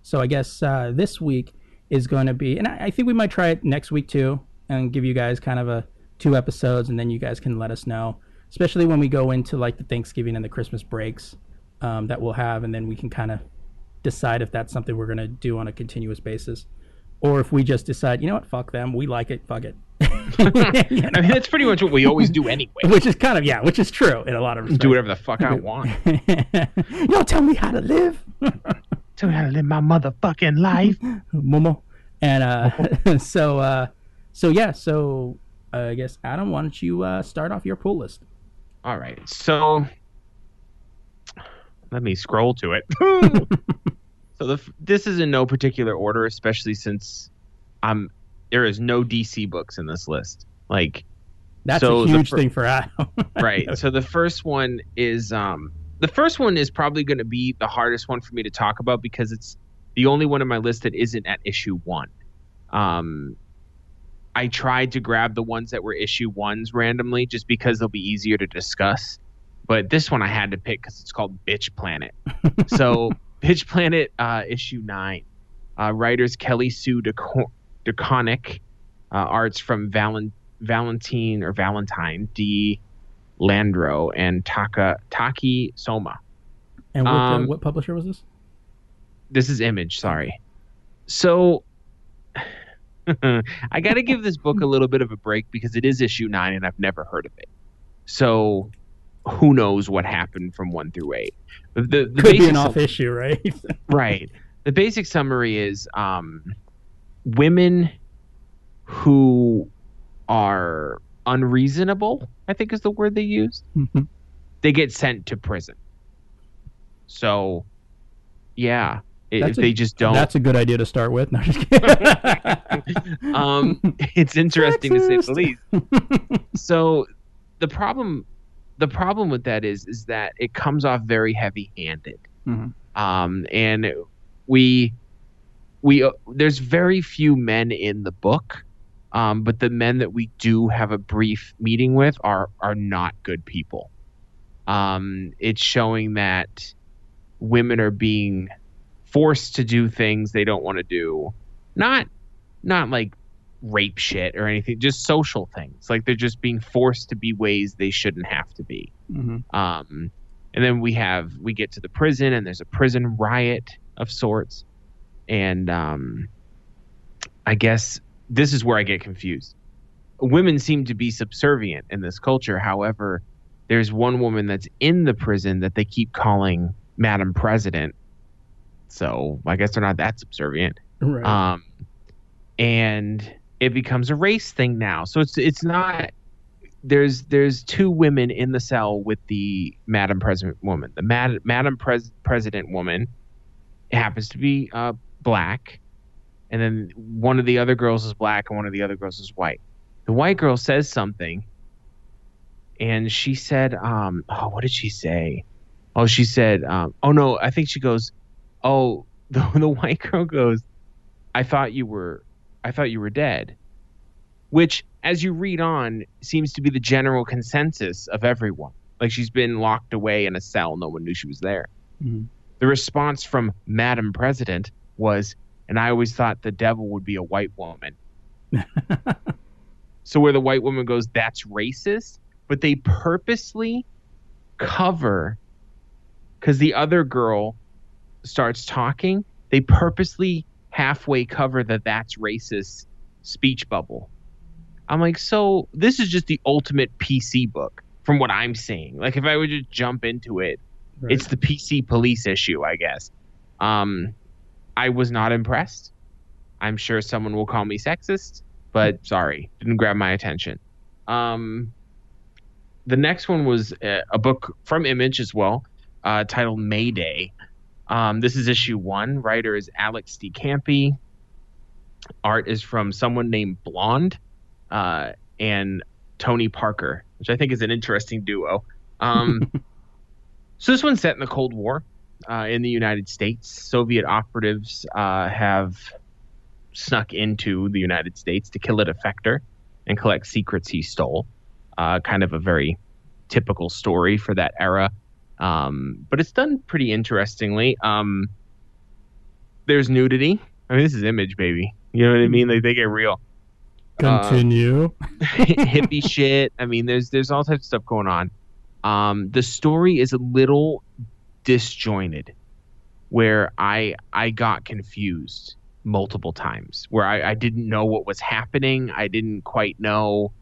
so i guess uh this week is going to be and I, I think we might try it next week too and give you guys kind of a two episodes, and then you guys can let us know, especially when we go into like the Thanksgiving and the Christmas breaks um, that we'll have, and then we can kind of decide if that's something we're gonna do on a continuous basis, or if we just decide, you know what, fuck them, we like it, fuck it. [LAUGHS] I mean, that's pretty much what we always do anyway. [LAUGHS] which is kind of yeah, which is true in a lot of respects. Do whatever the fuck I want. [LAUGHS] you don't tell me how to live. Tell me how to live my motherfucking life. Momo. And uh, so, uh, so yeah, so uh, I guess Adam, why don't you uh, start off your pool list? All right, so let me scroll to it. [LAUGHS] so the this is in no particular order, especially since I'm there is no DC books in this list. Like That's So a huge fir- thing for Adam. [LAUGHS] right. So the first one is um the first one is probably going to be the hardest one for me to talk about because it's the only one on my list that isn't at issue 1. Um I tried to grab the ones that were issue 1s randomly just because they'll be easier to discuss. But this one I had to pick cuz it's called Bitch Planet. [LAUGHS] so Bitch Planet uh issue 9. Uh writers Kelly Sue DeCo- DeConnick, uh, arts from Valen- Valentine or Valentine De Landro and Taka Taki Soma. and what, uh, Um, what publisher was this? This is Image, sorry. So [LAUGHS] I got to give this book a little bit of a break because it is issue 9 and I've never heard of it. So who knows what happened from 1 through 8. The, the, Could be basic an off issue, right? [LAUGHS] right. The basic summary is um, women who are unreasonable, I think is the word they used, Mhm. they get sent to prison. So, yeah, That's a- they just don't, That's a good idea to start with. No, just kidding. [LAUGHS] um, it's interesting to say the least. So, the problem, the problem with that is, is that it comes off very heavy-handed. Mhm. um, and we we uh, there's very few men in the book um, but the men that we do have a brief meeting with are are not good people um, it's showing that women are being forced to do things they don't want to do not not like rape shit or anything just social things. Like they're just being forced to be ways they shouldn't have to be. Mhm. um, and then we have we get to the prison and there's a prison riot of sorts. And um, i guess this is where i get confused. Women seem to be subservient in this culture. However there's one woman that's in the prison that they keep calling madam president. So i guess they're not that subservient. Right. um, and it becomes a race thing now. So it's it's not there's there's two women in the cell with the Madam President woman. The Mad, Madam Pres, President woman happens to be uh, black, and then one of the other girls is black and one of the other girls is white. The white girl says something, and she said, um, "Oh, what did she say?" Oh, she said, um, "Oh no, I think she goes, oh." [LAUGHS] The, the white girl goes, I thought you were I thought you were dead. Which, as you read on, seems to be the general consensus of everyone. Like she's been locked away in a cell, no one knew she was there. Mhm. The response from Madam President was, and I always thought the devil would be a white woman. [LAUGHS] so where the white woman goes, that's racist, but they purposely cover because the other girl starts talking, they purposely halfway cover the that's racist speech bubble. I'm like, so this is just the ultimate PC book from what I'm seeing. Like if I would just jump into it, Right. it's the PC police issue, I guess. Um I was not impressed. I'm sure someone will call me sexist, but sorry, didn't grab my attention. Um the next one was a, a book from Image as well, uh, titled Mayday. Um, this is issue one. Writer is Alex de Campi. Art is from someone named Blond uh, and Tony Parker, which I think is an interesting duo. Um, [LAUGHS] so this one's set in the Cold War uh, in the United States. Soviet operatives uh, have snuck into the United States to kill a defector and collect secrets he stole. Uh, kind of a very typical story for that era. Um, but it's done pretty interestingly. Um, there's nudity. I mean, this is image, baby. You know what I mean? Like they get real. Continue. [LAUGHS] hippie shit. I mean, there's there's all types of stuff going on. Um, the story is a little disjointed, where I I got confused multiple times, where I, I didn't know what was happening. I didn't quite know.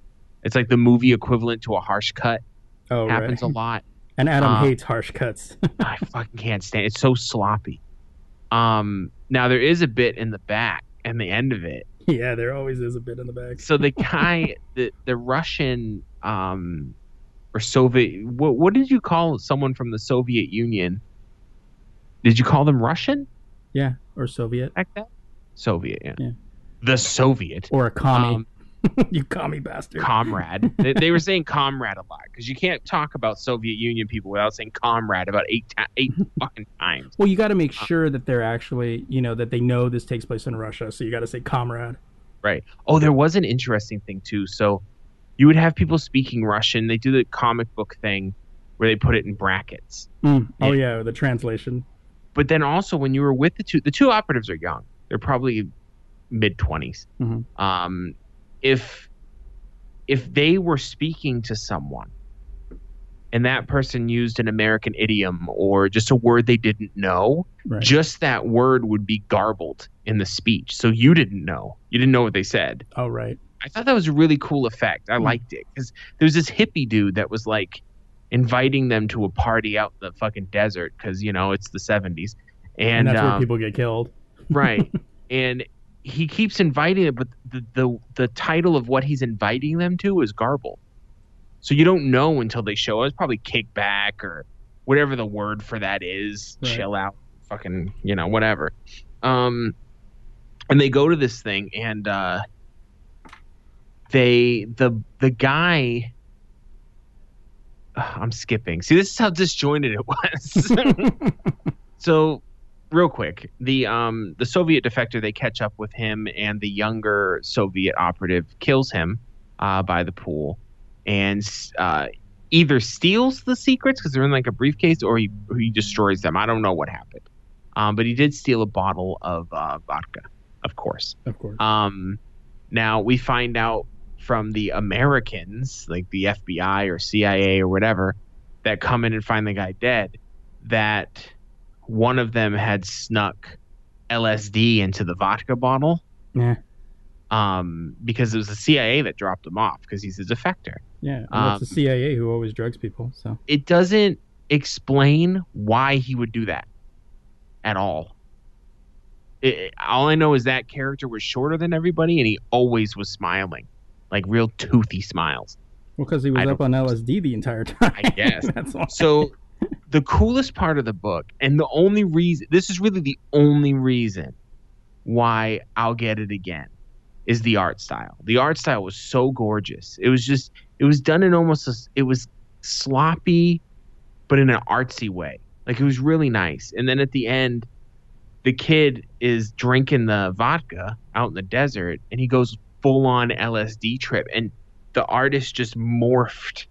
It's like the movie equivalent to a harsh cut. oh, happens right. a lot. And Adam Uh, hates harsh cuts. [LAUGHS] I fucking can't stand. It's so sloppy. Um, now there is a bit in the back and the end of it yeah, there always is a bit in the back. so the [LAUGHS] guy the the russian um or soviet what, what did you call someone from the soviet union did you call them russian Yeah, or Soviet, back then soviet yeah, Yeah. the soviet or a commie. um, [LAUGHS] you commie bastard. comrade [LAUGHS] they, they were saying comrade a lot because you can't talk about soviet union people without saying comrade about eight ti- eight [LAUGHS] fucking times well, you got to make sure that they're actually, you know, that they know this takes place in Russia. So you got to say comrade. Right. Oh, there was an interesting thing too. So you would have people speaking Russian. They do the comic book thing where they put it in brackets. Mm. Oh yeah, the translation. But then also when you were with the two, the two operatives are young. They're probably mid 20s. Mhm. Um, if if they were speaking to someone and that person used an American idiom or just a word they didn't know, Right. just that word would be garbled in the speech. So you didn't know. You didn't know what they said. oh right. I thought that was a really cool effect. I Hmm. liked it because there was this hippie dude that was like inviting them to a party out in the fucking desert because you know it's the seventies, And, and, that's where um, people get killed. right, [LAUGHS] and he keeps inviting them, but the, the the title of what he's inviting them to is garble. so you don't know until they show us. Probably kickback or whatever the word for that is. Right. Chill out, fucking you know whatever. Um, and they go to this thing and. uh they the the guy [SIGHS] I'm skipping. See, this is how disjointed it was. [LAUGHS] so, real quick, the um the Soviet defector they catch up with him, and the younger Soviet operative kills him uh, by the pool, and uh, either steals the secrets because they're in like a briefcase, or he or he destroys them. I don't know what happened, um, but he did steal a bottle of uh, vodka, of course. of course. Um, now we find out from the Americans, like the FBI or CIA or whatever, that come in and find the guy dead, that one of them had snuck LSD into the vodka bottle. yeah. Um, because it was the CIA that dropped him off because he's a defector. Yeah. And Um, that's the CIA who always drugs people. So It doesn't explain why he would do that at all. It, all I know is that character was shorter than everybody, and he always was smiling, like real toothy smiles. well, because he was I up on LSD the entire [LAUGHS] time. I guess. that's why. So, the coolest part of the book, and the only reason this is really the only reason why I'll get it again, is the art style. The art style was so gorgeous. It was just, it was done in almost, a, it was sloppy, but in an artsy way. Like it was really nice. And then at the end, the kid is drinking the vodka out in the desert, and he goes full on LSD trip, and the artist just morphed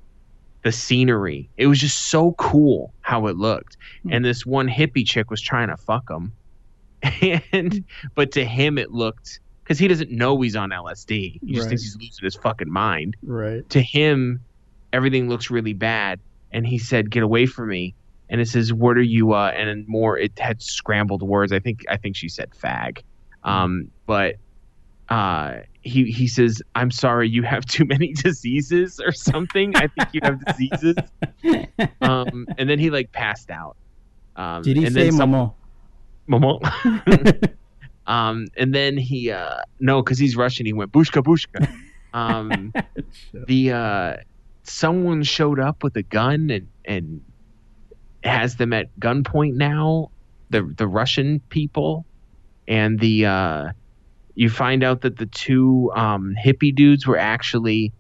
the scenery. It was just so cool how it looked. Hmm. And this one hippie chick was trying to fuck him. [LAUGHS] And but to him it looked cuz he doesn't know he's on LSD. He just Right. thinks he's losing his fucking mind. Right. To him everything looks really bad and he said get away from me. And it says what are you uh and more it had scrambled words. I think I think she said fag. Um but uh he he says i'm sorry you have too many [LAUGHS] diseases or something. I think you have diseases. [LAUGHS] Um and then he like passed out. Um Did he and say then? Momo. [LAUGHS] um and then he uh no because he's russian he went bushka bushka. Um the uh someone showed up with a gun and and has them at gunpoint now the the russian people. And the uh you find out that the two um hippie dudes were actually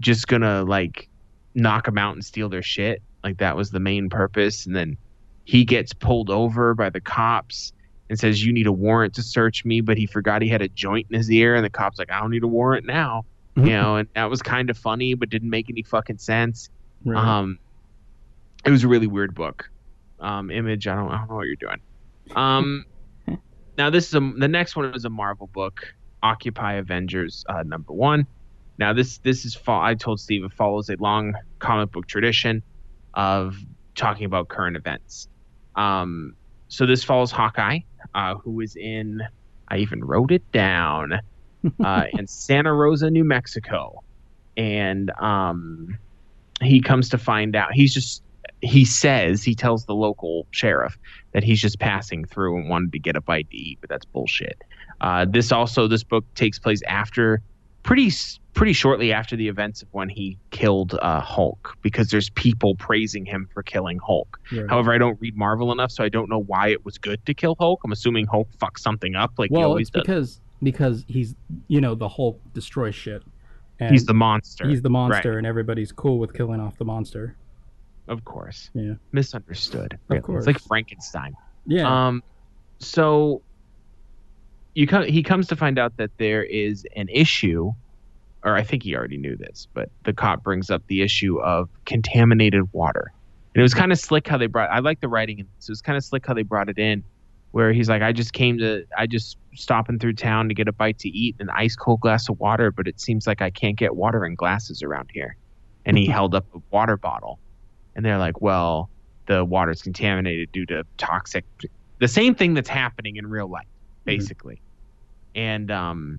just gonna like knock them out and steal their shit. Like that was the main purpose. And then he gets pulled over by the cops and says you need a warrant to search me but he forgot he had a joint in his ear. And the cops like i don't need a warrant now you know? And that was kind of funny but didn't make any fucking sense. Right. um it was a really weird book. Um image i don't, I don't know what you're doing. Um now this is a the next one is a marvel book Occupy Avengers uh, number one. Now this this is fo- I told Steve it follows a long comic book tradition of talking about current events. Um, so this follows Hawkeye, uh, who is in I even wrote it down [LAUGHS] uh, in Santa Rosa, New Mexico, and um, he comes to find out he's just he says he tells the local sheriff that he's just passing through and wanted to get a bite to eat, but that's bullshit. Uh, this also this book takes place after pretty pretty shortly after the events of when he killed uh, Hulk because there's people praising him for killing Hulk. Right. However, I don't read Marvel enough, so I don't know why it was good to kill Hulk. I'm assuming Hulk fucked something up like he always does. because because he's you know the Hulk destroys shit. And He's the monster. he's the monster, Right. and everybody's cool with killing off the monster. Of course. Yeah, Misunderstood. really. course. It's like Frankenstein. yeah, Um, so you come. He comes to find out that there is an issue, or I think he already knew this, but the cop brings up the issue of contaminated water, and it was kind of slick how they brought. I like the writing, in this. it was kind of slick how they brought it in, where he's like, "I just came to, I just stopping through town to get a bite to eat, an ice cold glass of water, but it seems like I can't get water in glasses around here," and he [LAUGHS] held up a water bottle, and they're like, "Well." The water's contaminated due to toxic the same thing that's happening in real life, basically. And um,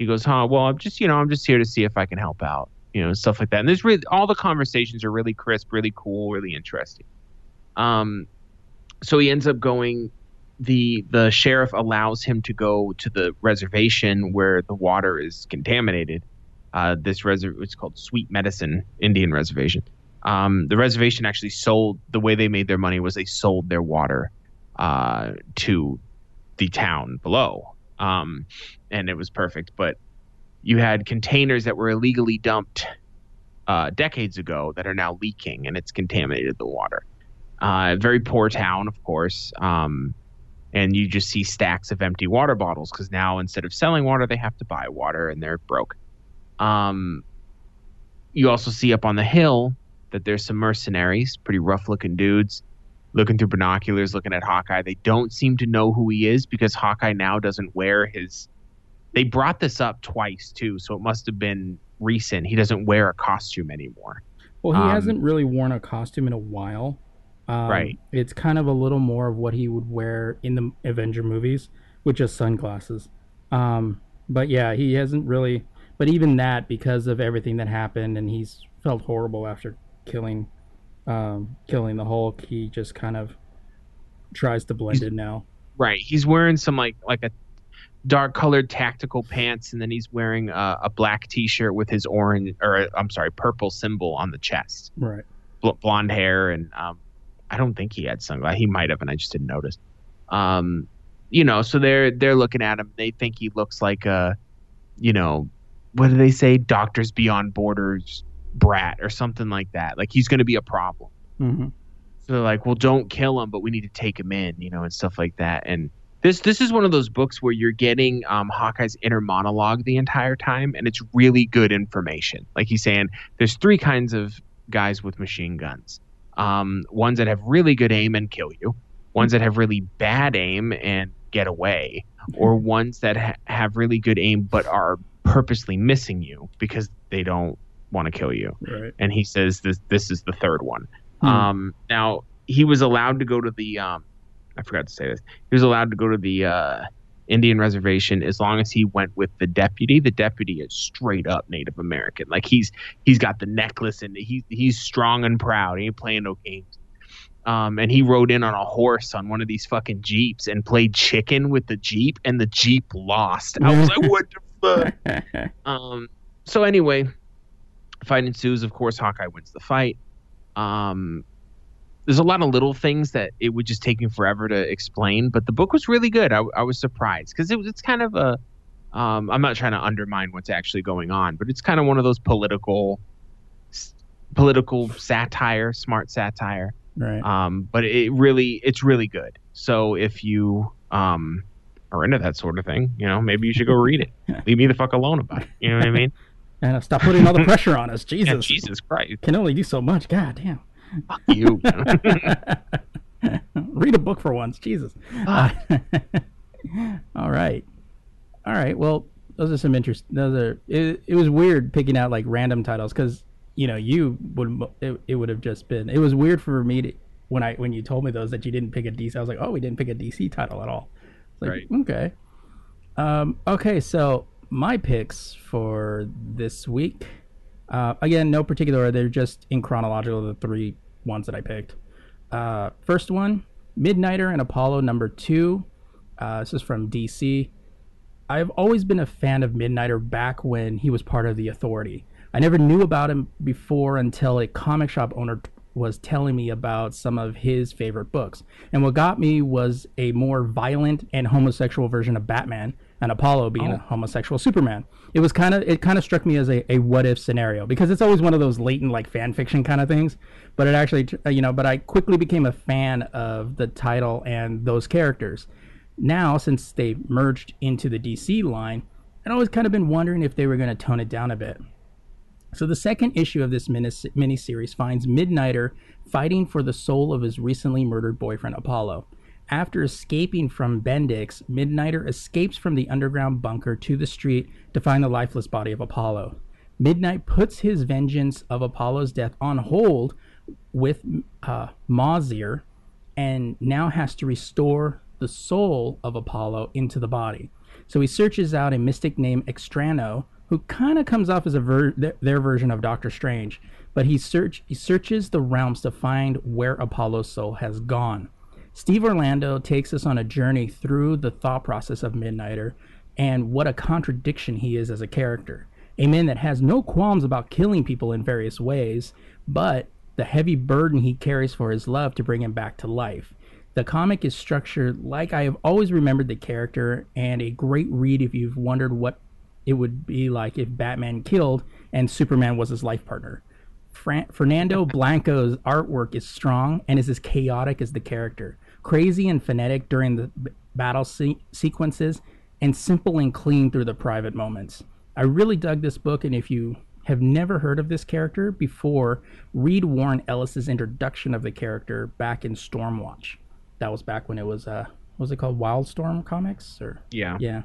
he goes, "Huh? Well, I'm just, you know, I'm just here to see if I can help out, you know, stuff like that." And there's really all the conversations are really crisp, really cool, really interesting. Um, so he ends up going. the The sheriff allows him to go to the reservation where the water is contaminated. Uh, this reserv it's called Sweet Medicine Indian Reservation. Um, the reservation actually sold the way they made their money was they sold their water uh, to the town below. Um, and it was perfect. But you had containers that were illegally dumped uh, decades ago that are now leaking, and it's contaminated the water. Uh, very poor town, of course. Um, and you just see stacks of empty water bottles because now instead of selling water, they have to buy water, and they're broke. Um, you also see up on the hill that there's some mercenaries, pretty rough looking dudes looking through binoculars, looking at Hawkeye. They don't seem to know who he is because Hawkeye now doesn't wear his. They brought this up twice too, so it must have been recent. He doesn't wear a costume anymore. Well, he Um, hasn't really worn a costume in a while. Um, Right. It's kind of a little more of what he would wear in the Avenger movies, with just sunglasses. Um, but yeah, he hasn't really. But even that, because of everything that happened, and he's felt horrible after killing, um, killing the Hulk. He just kind of tries to blend He's- in now. Right. He's wearing some like like a dark colored tactical pants, and then he's wearing a, a black T-shirt with his orange or I'm sorry, purple symbol on the chest. Right. bl- blonde hair, and um, I don't think he had sunglasses. He might have, and I just didn't notice. Um, you know, so they're they're looking at him. They think he looks like a, you know, what do they say? Doctors Beyond Borders brat or something like that. Like he's going to be a problem. hmm So they're like, well, don't kill him, but we need to take him in, you know, and stuff like that. And this this is one of those books where you're getting um, Hawkeye's inner monologue the entire time, and it's really good information. Like he's saying, there's three kinds of guys with machine guns. Um, ones that have really good aim and kill you, ones that have really bad aim and get away, or ones that ha- have really good aim but are purposely missing you because they don't want to kill you Right. and he says this this is the third one. Hmm. Um, now he was allowed to go to the um, I forgot to say this. He was allowed to go to the uh, Indian reservation as long as he went with the deputy. The deputy is straight up Native American. Like he's he's got the necklace and he he's strong and proud. He ain't playing no games. Um, and he rode in on a horse on one of these fucking jeeps and played chicken with the jeep, and the jeep lost. I was like, [LAUGHS] what the fuck? Um, so anyway, fight ensues. Of course, Hawkeye wins the fight. Um, there's a lot of little things that it would just take me forever to explain, but the book was really good. I, I was surprised because it was it's kind of a. Um, I'm not trying to undermine what's actually going on, but it's kind of one of those political, s- political satire, smart satire. right. Um, but it really, it's really good. So if you um are into that sort of thing, you know, maybe you should go read it. [LAUGHS] Leave me the fuck alone about it. You know what I mean? And uh, stop putting all the [LAUGHS] pressure on us. Jesus. Yeah, Jesus Christ. Can only do so much. God damn. Fuck you. [LAUGHS] [LAUGHS] Read a book for once, Jesus. Ah. all right, all right. Well, those are some interest. Those are it, it was weird picking out like random titles because you know you would it, it would have just been it was weird for me to when I when you told me those that you didn't pick a DC. I was like, oh, we didn't pick a DC title at all. It's like, Right. Okay. Um, okay, so my picks for this week, uh, again, no particular order. They're just in chronological. The three ones that I picked. Uh, first one, Midnighter and Apollo number two. Uh, this is from DC. I've always been a fan of Midnighter back when he was part of the Authority. I never knew about him before until a comic shop owner was telling me about some of his favorite books. And what got me was a more violent and homosexual version of Batman and Apollo being a homosexual Superman. It was kind of it kind of struck me as a, a what if scenario because it's always one of those latent like fan fiction kind of things. But it actually uh, you know, but I quickly became a fan of the title and those characters now since they merged into the DC line, I'd always kind of been wondering if they were going to tone it down a bit. So the second issue of this mini miniseries finds Midnighter fighting for the soul of his recently murdered boyfriend Apollo. After escaping from Bendix, Midnighter escapes from the underground bunker to the street to find the lifeless body of Apollo. Midnight puts his vengeance of Apollo's death on hold with uh, Mawzir and now has to restore the soul of Apollo into the body. So he searches out a mystic named Extrano, who kind of comes off as a ver- their version of Doctor Strange, but he search he searches the realms to find where Apollo's soul has gone. Steve Orlando takes us on a journey through the thought process of Midnighter and what a contradiction he is as a character. A man that has no qualms about killing people in various ways, but the heavy burden he carries for his love to bring him back to life. The comic is structured like I have always remembered the character, and a great read if you've wondered what it would be like if Batman killed and Superman was his life partner. Fran- Fernando Blanco's artwork is strong and is as chaotic as the character, crazy and phonetic during the b- battle se- sequences, and simple and clean through the private moments. I really dug this book, and if you have never heard of this character before, read Warren Ellis's introduction of the character back in Stormwatch. That was back when it was uh, what was it called Wildstorm Comics or Yeah. yeah.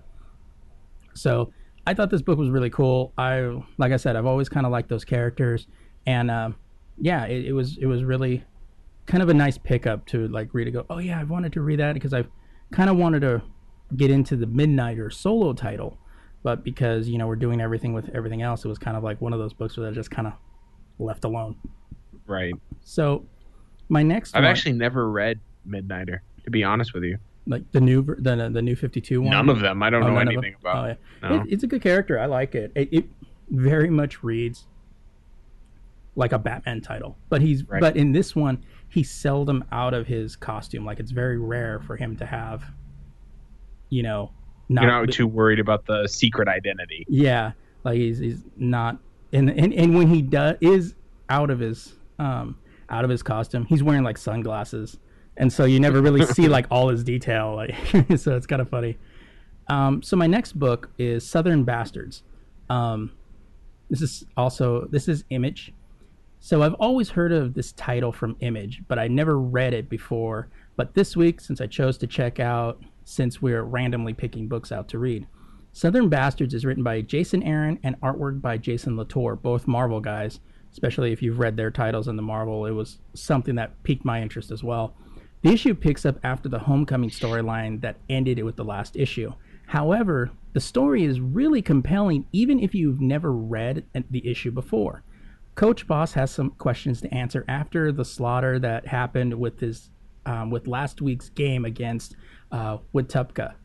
So I thought this book was really cool. I like I said, I've always kind of liked those characters, and um, yeah, it, it was it was really kind of a nice pickup to like read. To go, oh yeah, I've wanted to read that because I've kind of wanted to get into the Midnighter solo title, but because you know we're doing everything with everything else, it was kind of like one of those books where I just kind of left alone. Right. So my next I've one, actually never read Midnighter, to be honest with you. like the new the the new Fifty Two one. None of them. I don't Oh, know anything about. Oh, yeah. No. It, it's a good character. I like it. it. It very much reads like a Batman title, but he's Right. but in this one he's seldom out of his costume. Like it's very rare for him to have, you know, not, You're not too worried about the secret identity. yeah, like he's he's not and and, and when he does is out of his um out of his costume, he's wearing like sunglasses, and so you never really see like all his detail. Like [LAUGHS] so, it's kind of funny. Um, so my next book is Southern Bastards. Um, this is also this is Image. So I've always heard of this title from Image, but I never read it before. But this week, since I chose to check out, since we're randomly picking books out to read, Southern Bastards is written by Jason Aaron and artwork by Jason Latour, both Marvel guys. Especially if you've read their titles in the Marvel, it was something that piqued my interest as well. The issue picks up after the Homecoming storyline that ended it with the last issue. However, the story is really compelling even if you've never read the issue before. Coach Boss has some questions to answer after the slaughter that happened with his um, with last week's game against uh, Wetumpka.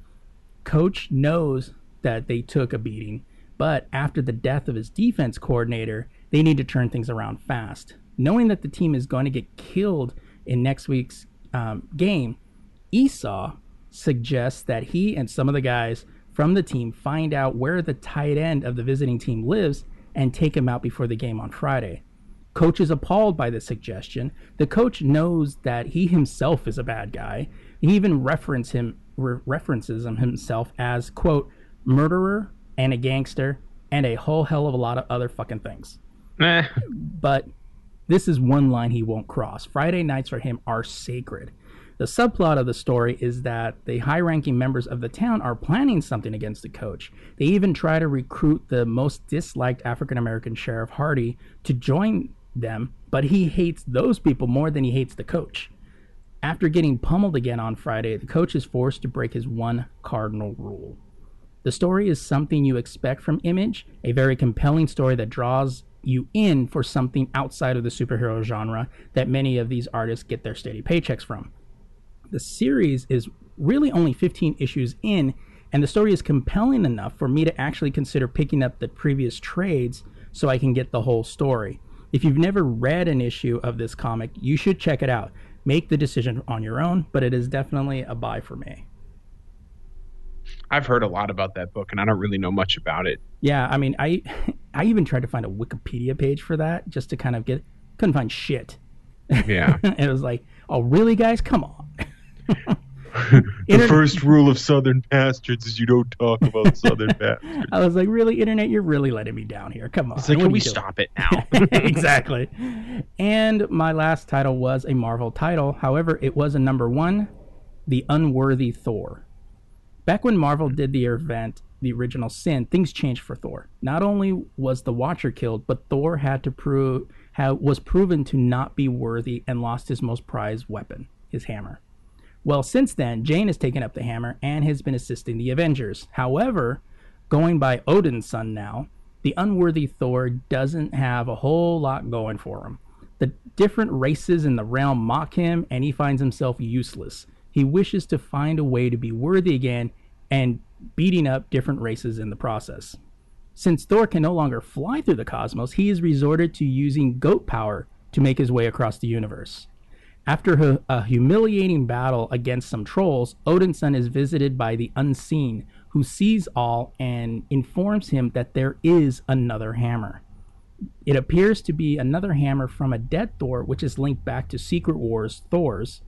Coach knows that they took a beating, but after the death of his defense coordinator, they need to turn things around fast. Knowing that the team is going to get killed in next week's um, game, Esau suggests that he and some of the guys from the team find out where the tight end of the visiting team lives and take him out before the game on Friday. Coach is appalled by this suggestion. The coach knows that he himself is a bad guy. He even reference him re- references him himself as quote murderer and a gangster and a whole hell of a lot of other fucking things. Eh, But this is one line he won't cross. Friday nights for him are sacred. The subplot of the story is that the high ranking members of the town are planning something against the coach. They even try to recruit the most disliked African American Sheriff Hardy to join them, but he hates those people more than he hates the coach. After getting pummeled again on Friday, the coach is forced to break his one cardinal rule. The story is something you expect from Image, a very compelling story that draws you in for something outside of the superhero genre that many of these artists get their steady paychecks from. The series is really only 15 issues in, and the story is compelling enough for me to actually consider picking up the previous trades so I can get the whole story. If you've never read an issue of this comic, you should check it out. Make the decision on your own, but it is definitely a buy for me. I've heard a lot about that book, and I don't really know much about it. Yeah, I mean, I [LAUGHS] I even tried to find a Wikipedia page for that just to kind of get couldn't find shit. Yeah, [LAUGHS] it was like, oh really, guys? Come on. [LAUGHS] [LAUGHS] the Inter- first rule of Southern bastards is you don't talk about [LAUGHS] Southern bastards. I was like, really, internet, you're really letting me down here. Come on. It's like, can we stop it [LAUGHS] now? exactly. And my last title was a Marvel title. However, it was a number one, The Unworthy Thor. Back when Marvel did the event, the original Sin, things changed for Thor. Not only was the Watcher killed, but Thor had to prove have, was proven to not be worthy and lost his most prized weapon, his hammer. Well, since then, Jane has taken up the hammer and has been assisting the Avengers. However, going by Odin's son now, the unworthy Thor doesn't have a whole lot going for him. The different races in the realm mock him, and he finds himself useless. He wishes to find a way to be worthy again and beating up different races in the process. Since Thor can no longer fly through the cosmos, he has resorted to using goat power to make his way across the universe. After a humiliating battle against some trolls, Odin's son is visited by the unseen, who sees all and informs him that there is another hammer. It appears to be another hammer from a dead Thor, which is linked back to Secret Wars Thor's.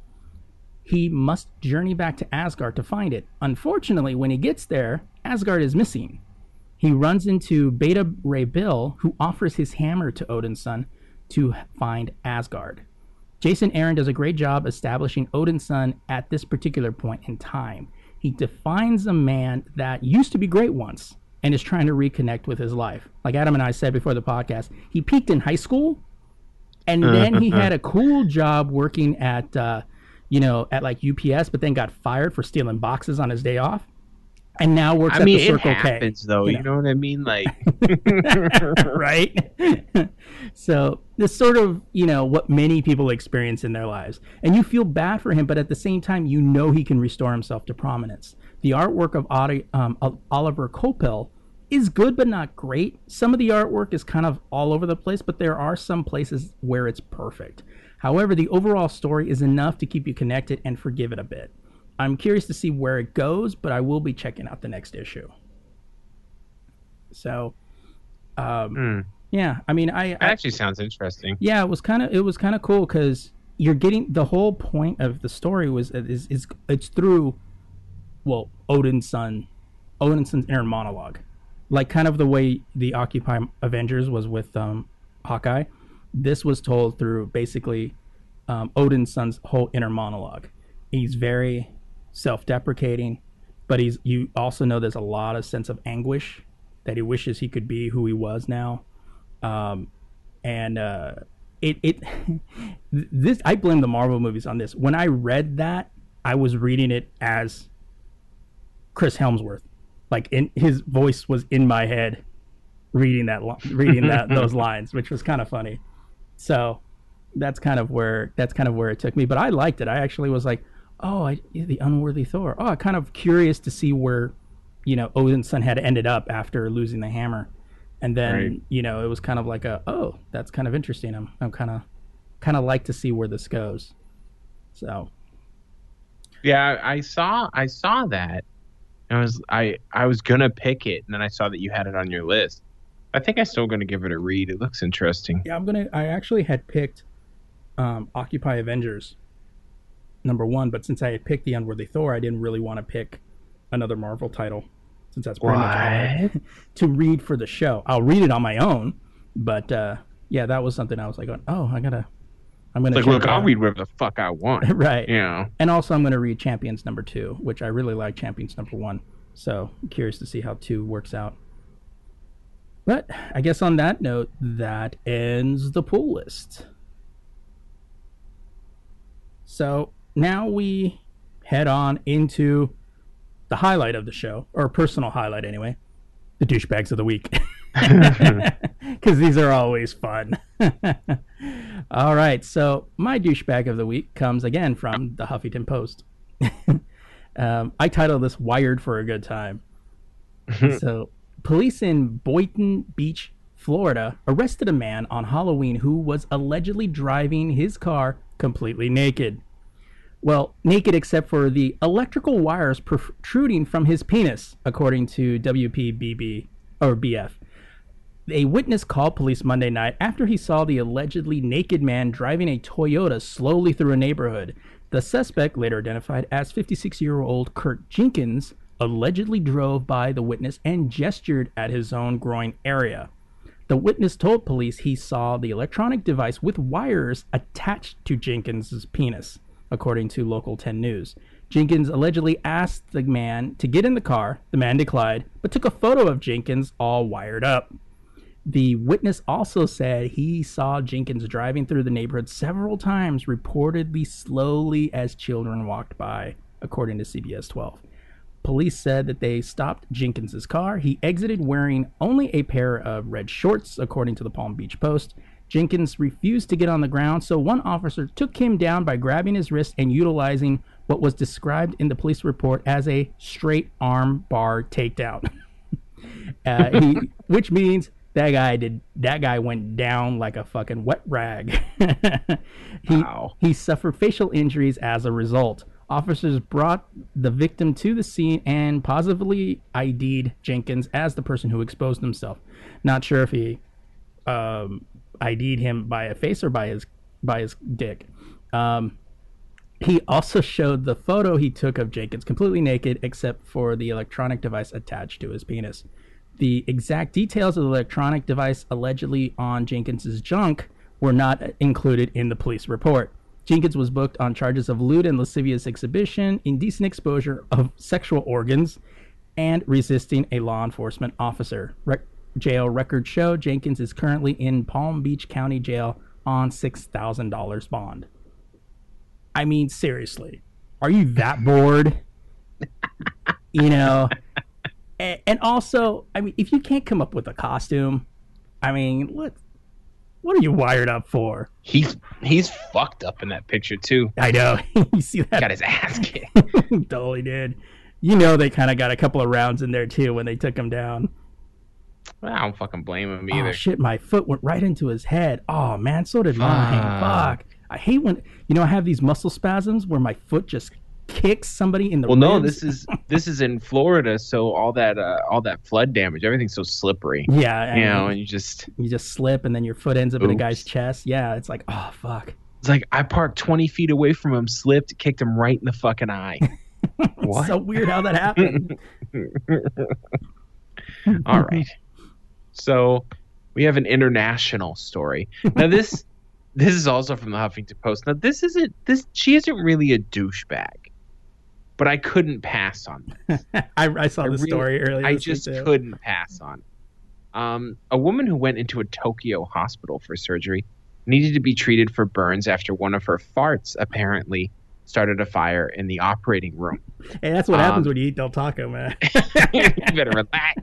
He must journey back to Asgard to find it. Unfortunately, when he gets there, Asgard is missing. He runs into Beta Ray Bill, who offers his hammer to Odin's son to find Asgard. Jason Aaron does a great job establishing Odin's son at this particular point in time. He defines a man that used to be great once and is trying to reconnect with his life. Like Adam and I said before the podcast, he peaked in high school and then he had a cool job working at uh, you know, at like UPS, but then got fired for stealing boxes on his day off and now works I at mean, the Circle it happens, K. though. You know? what I mean? Like, [LAUGHS] right? [LAUGHS] so this sort of, you know, what many people experience in their lives. And you feel bad for him, but at the same time, you know he can restore himself to prominence. The artwork of um, of Oliver Coipel is good, but not great. Some of the artwork is kind of all over the place, but there are some places where it's perfect. However, the overall story is enough to keep you connected and forgive it a bit. I'm curious to see where it goes, but I will be checking out the next issue. So, um, mm. yeah, I mean, I, actually sounds interesting. yeah, it was kind of it was kind of cool because you're getting the whole point of the story was is, is it's through, well, Odin's son, Odin's son's inner monologue, like kind of the way the Occupy Avengers was with um, Hawkeye. This was told through basically um, Odin's son's whole inner monologue. He's very self-deprecating, but he's you also know there's a lot of sense of anguish that he wishes he could be who he was now. Um, and uh, it it [LAUGHS] this I blame the Marvel movies on this. When I read that, I was reading it as Chris Hemsworth, like in his voice was in my head, reading that reading that [LAUGHS] those lines, which was kind of funny. So that's kind of where that's kind of where it took me. But I liked it. I actually was like, oh, I, the unworthy Thor. Oh, I'm kind of curious to see where, you know, Odin's son had ended up after losing the hammer, and then Right. you know it was kind of like a oh, that's kind of interesting. I'm I'm kind of kind of like to see where this goes. So Yeah, I saw I saw that. I was I I was gonna pick it, and then I saw that you had it on your list. I think I'm still gonna give it a read. It looks interesting. yeah, I'm gonna. I actually had picked um, Occupy Avengers number one, but since I had picked the Unworthy Thor, I didn't really want to pick another Marvel title since that's pretty much all I [LAUGHS] to read for the show. I'll read it on my own, but uh, yeah, that was something I was like, oh, I gotta, I'm gonna Like, look, it I'll read whatever the fuck I want. [LAUGHS] right. You know. And also, I'm gonna read Champions number two, which I really like Champions number one. So I'm curious to see how two works out. But I guess on that note, that ends the pool list. So now we head on into the highlight of the show, or personal highlight anyway, the douchebags of the week. [LAUGHS] [LAUGHS] Because these are always fun. [LAUGHS] All right, so my douchebag of the week comes again from the Huffington Post. um, I titled this Wired for a Good Time. so, police in Boynton Beach, Florida, arrested a man on Halloween who was allegedly driving his car completely naked. Well, naked except for the electrical wires protruding from his penis, according to WPBB or BF. A witness called police Monday night after he saw the allegedly naked man driving a Toyota slowly through a neighborhood. The suspect, later identified as 56 year old Kurt Jenkins, allegedly drove by the witness and gestured at his own groin area. The witness told police he saw the electronic device with wires attached to Jenkins's penis, according to Local 10 News. Jenkins allegedly asked the man to get in the car. The man declined, but took a photo of Jenkins all wired up. The witness also said he saw Jenkins driving through the neighborhood several times, reportedly slowly as children walked by, according to CBS 12. Police said that they stopped Jenkins's car. He exited wearing only a pair of red shorts, according to the Palm Beach Post. Jenkins refused to get on the ground, so one officer took him down by grabbing his wrist and utilizing what was described in the police report as a straight arm bar takedown. [LAUGHS] uh, he, which means that guy did that guy went down like a fucking wet rag. [LAUGHS] he Wow. he suffered facial injuries as a result. Officers brought the victim to the scene and positively ID'd Jenkins as the person who exposed himself. Not sure if he um, ID'd him by a face or by his by his dick. Um, he also showed the photo he took of Jenkins completely naked except for the electronic device attached to his penis. The exact details of the electronic device allegedly on Jenkins's junk were not included in the police report. Jenkins was booked on charges of lewd and lascivious exhibition, indecent exposure of sexual organs, and resisting a law enforcement officer. Rec- jail records show Jenkins is currently in Palm Beach County Jail on $6,000 bond. I mean, seriously, are you that bored? [LAUGHS] you know, and, and also, I mean, if you can't come up with a costume, I mean, what what are you wired up for? He's he's fucked up in that picture too. I know [LAUGHS] you see that Got his ass kicked. [LAUGHS] totally did. You know, they kind of got a couple of rounds in there too when they took him down. I don't fucking blame him either. Oh shit, my foot went right into his head. Oh man, so did mine. Fuck. Fuck. I hate when you know I have these muscle spasms where my foot just kicks somebody in the well, no, this is this is in Florida, so all that uh, all that flood damage, everything's so slippery. yeah, I You know, and you just you just slip and then your foot ends up in a guy's chest. Yeah, it's like oh fuck. it's like I parked twenty feet away from him, slipped, kicked him right in the fucking eye. [LAUGHS] what? So weird how that happened. [LAUGHS] All right. [LAUGHS] So we have an international story. Now this [LAUGHS] this is also from the Huffington Post. Now this isn't this she isn't really a douchebag. But I couldn't pass on this. [LAUGHS] I, I saw I the really- story earlier. I just couldn't pass on. Um, a woman who went into a Tokyo hospital for surgery needed to be treated for burns after one of her farts apparently started a fire in the operating room. Hey, that's what happens um, when you eat Del Taco, man. [LAUGHS] you better relax.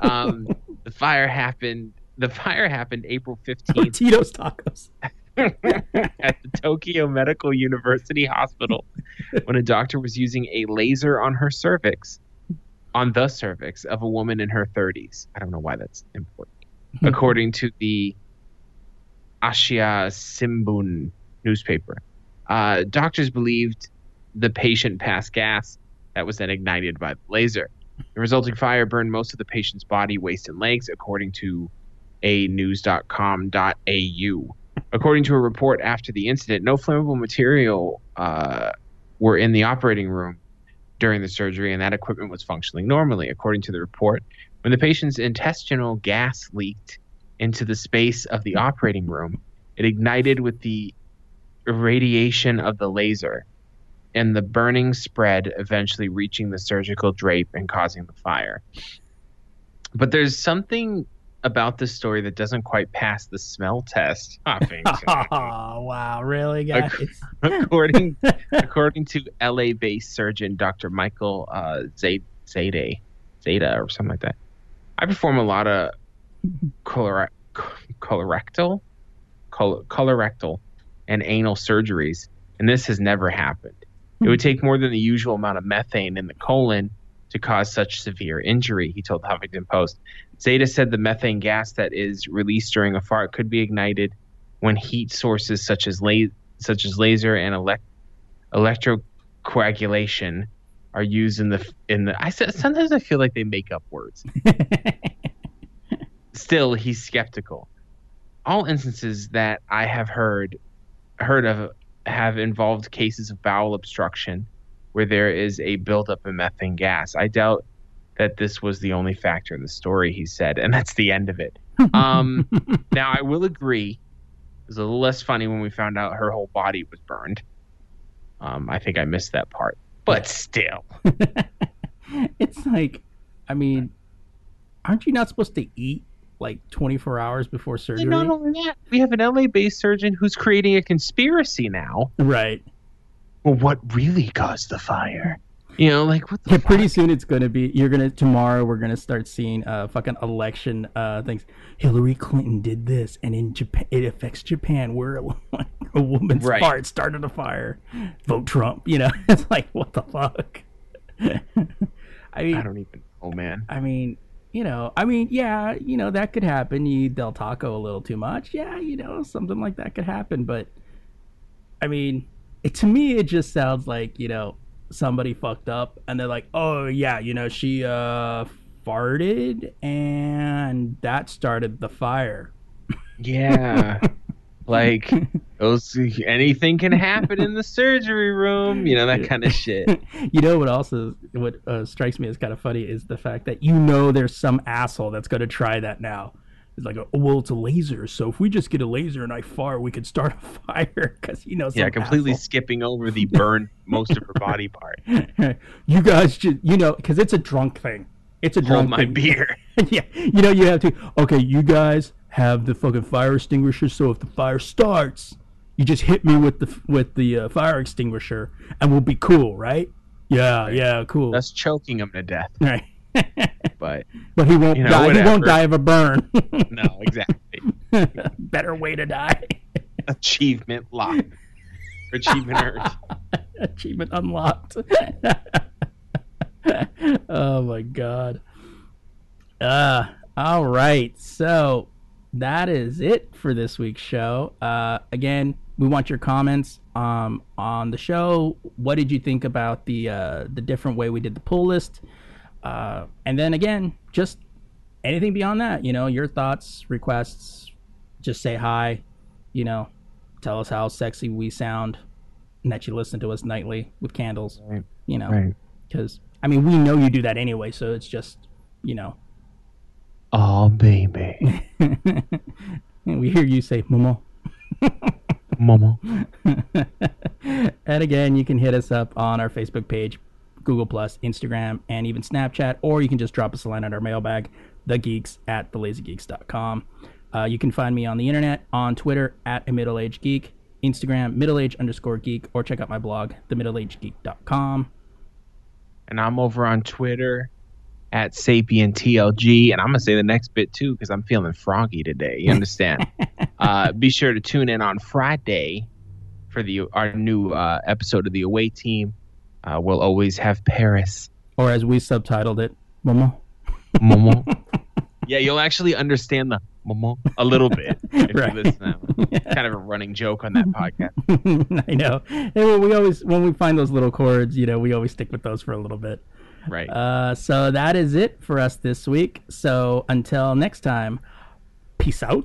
Um, the fire happened. The fire happened April [LAUGHS] fifteenth Tito's tacos. [LAUGHS] at the Tokyo Medical University Hospital when a doctor was using a laser on her cervix, on the cervix of a woman in her 30s. I don't know why that's important. According to the Asahi Shimbun newspaper, uh, doctors believed the patient passed gas that was then ignited by the laser. The resulting fire burned most of the patient's body, waist, and legs, according to a news.com.au. According to a report after the incident, no flammable material uh, were in the operating room during the surgery, and that equipment was functioning normally. According to the report, when the patient's intestinal gas leaked into the space of the operating room, it ignited with the radiation of the laser, and the burning spread, eventually reaching the surgical drape and causing the fire. But there's something about this story that doesn't quite pass the smell test. [LAUGHS] oh, [LAUGHS] wow, really, guys? according according to LA-based surgeon Dr. Michael uh, Zeta, Zeta or something like that. I perform a lot of color, colorectal, color, colorectal, and anal surgeries, and this has never happened. It would hmm. take more than the usual amount of methane in the colon to cause such severe injury, he told the Huffington Post. Zeta said the methane gas that is released during a fart could be ignited when heat sources such as la- such as laser and elect- electrocoagulation are used in the in the. I sometimes I feel like they make up words. [LAUGHS] Still, he's skeptical. All instances that I have heard heard of have involved cases of bowel obstruction where there is a buildup of methane gas. I doubt that this was the only factor in the story, he said, and that's the end of it. [LAUGHS] Um, now, I will agree, it was a little less funny when we found out her whole body was burned. Um, I think I missed that part, but still. [LAUGHS] it's like, I mean, aren't you not supposed to eat like 24 hours before surgery? And not only that, we have an LA based surgeon who's creating a conspiracy now. Right. Well, what really caused the fire? You know, like what? yeah, fuck? pretty soon it's gonna be. You're gonna tomorrow. We're gonna start seeing uh fucking election uh things. Hillary Clinton did this, and in Japan, it affects Japan, where a, [LAUGHS] a woman's right. heart started a fire. Vote Trump. You know, [LAUGHS] it's like what the fuck. [LAUGHS] I mean, I don't even. Oh man. I mean, you know, I mean, yeah, you know that could happen. You eat Del Taco a little too much. Yeah, you know, something like that could happen. But I mean, it, to me, it just sounds like you know somebody fucked up and they're like, oh yeah, you know, she uh farted and that started the fire. Yeah. [LAUGHS] like [LAUGHS] those anything can happen in the surgery room, you know, that kind of shit. [LAUGHS] you know what also what uh, strikes me as kind of funny is the fact that you know there's some asshole that's going to try that now it's like, oh, well, it's a laser. So if we just get a laser and I fire, we could start a [LAUGHS] fire because you know. Yeah, completely asshole. skipping over the burn most of her body part. you guys just, you know, because it's a drunk thing. It's a drunk. Hold my thing. beer. yeah, you know, you have to. Okay, you guys have the fucking fire extinguisher. So if the fire starts, you just hit me with the with the uh, fire extinguisher, and we'll be cool, right? Yeah, yeah, cool. That's choking him to death. [LAUGHS] Right. but but he won't you know, die. Whatever. He won't die of a burn. no, exactly. [LAUGHS] Better way to die. [LAUGHS] Achievement locked. Achievement earned. Achievement unlocked. oh my god. Uh all right. So that is it for this week's show. Uh again, we want your comments um on the show. What did you think about the uh the different way we did the pull list? Uh, and then again, just anything beyond that, you know, your thoughts, requests, just say hi, you know, tell us how sexy we sound and that you listen to us nightly with candles, right. you know, because right. I mean, we know you do that anyway. So it's just, you know, oh, baby. [LAUGHS] we hear you say, Momo. [LAUGHS] Momo. [LAUGHS] and again, you can hit us up on our Facebook page, Google Plus, Instagram, and even Snapchat, or you can just drop us a line at our mailbag, thegeeks at thelazygeeks.com. Uh, you can find me on the internet, on Twitter at a middle-aged geek, Instagram, middle-age underscore geek, or check out my blog, themiddleagedgeek.com. And I'm over on Twitter at sapientlg, and I'm gonna say the next bit too because I'm feeling froggy today. You understand? [LAUGHS] uh, be sure to tune in on Friday for the our new uh, episode of the Away Team uh, will always have Paris. Or as we subtitled it, Momo. Momo. [LAUGHS] yeah, you'll actually understand the Momo a little bit. [LAUGHS] right. kind of a running joke on that podcast. I know. And we always, when we find those little chords, you know, we always stick with those for a little bit. Right. Uh, so that is it for us this week. So until next time, peace out.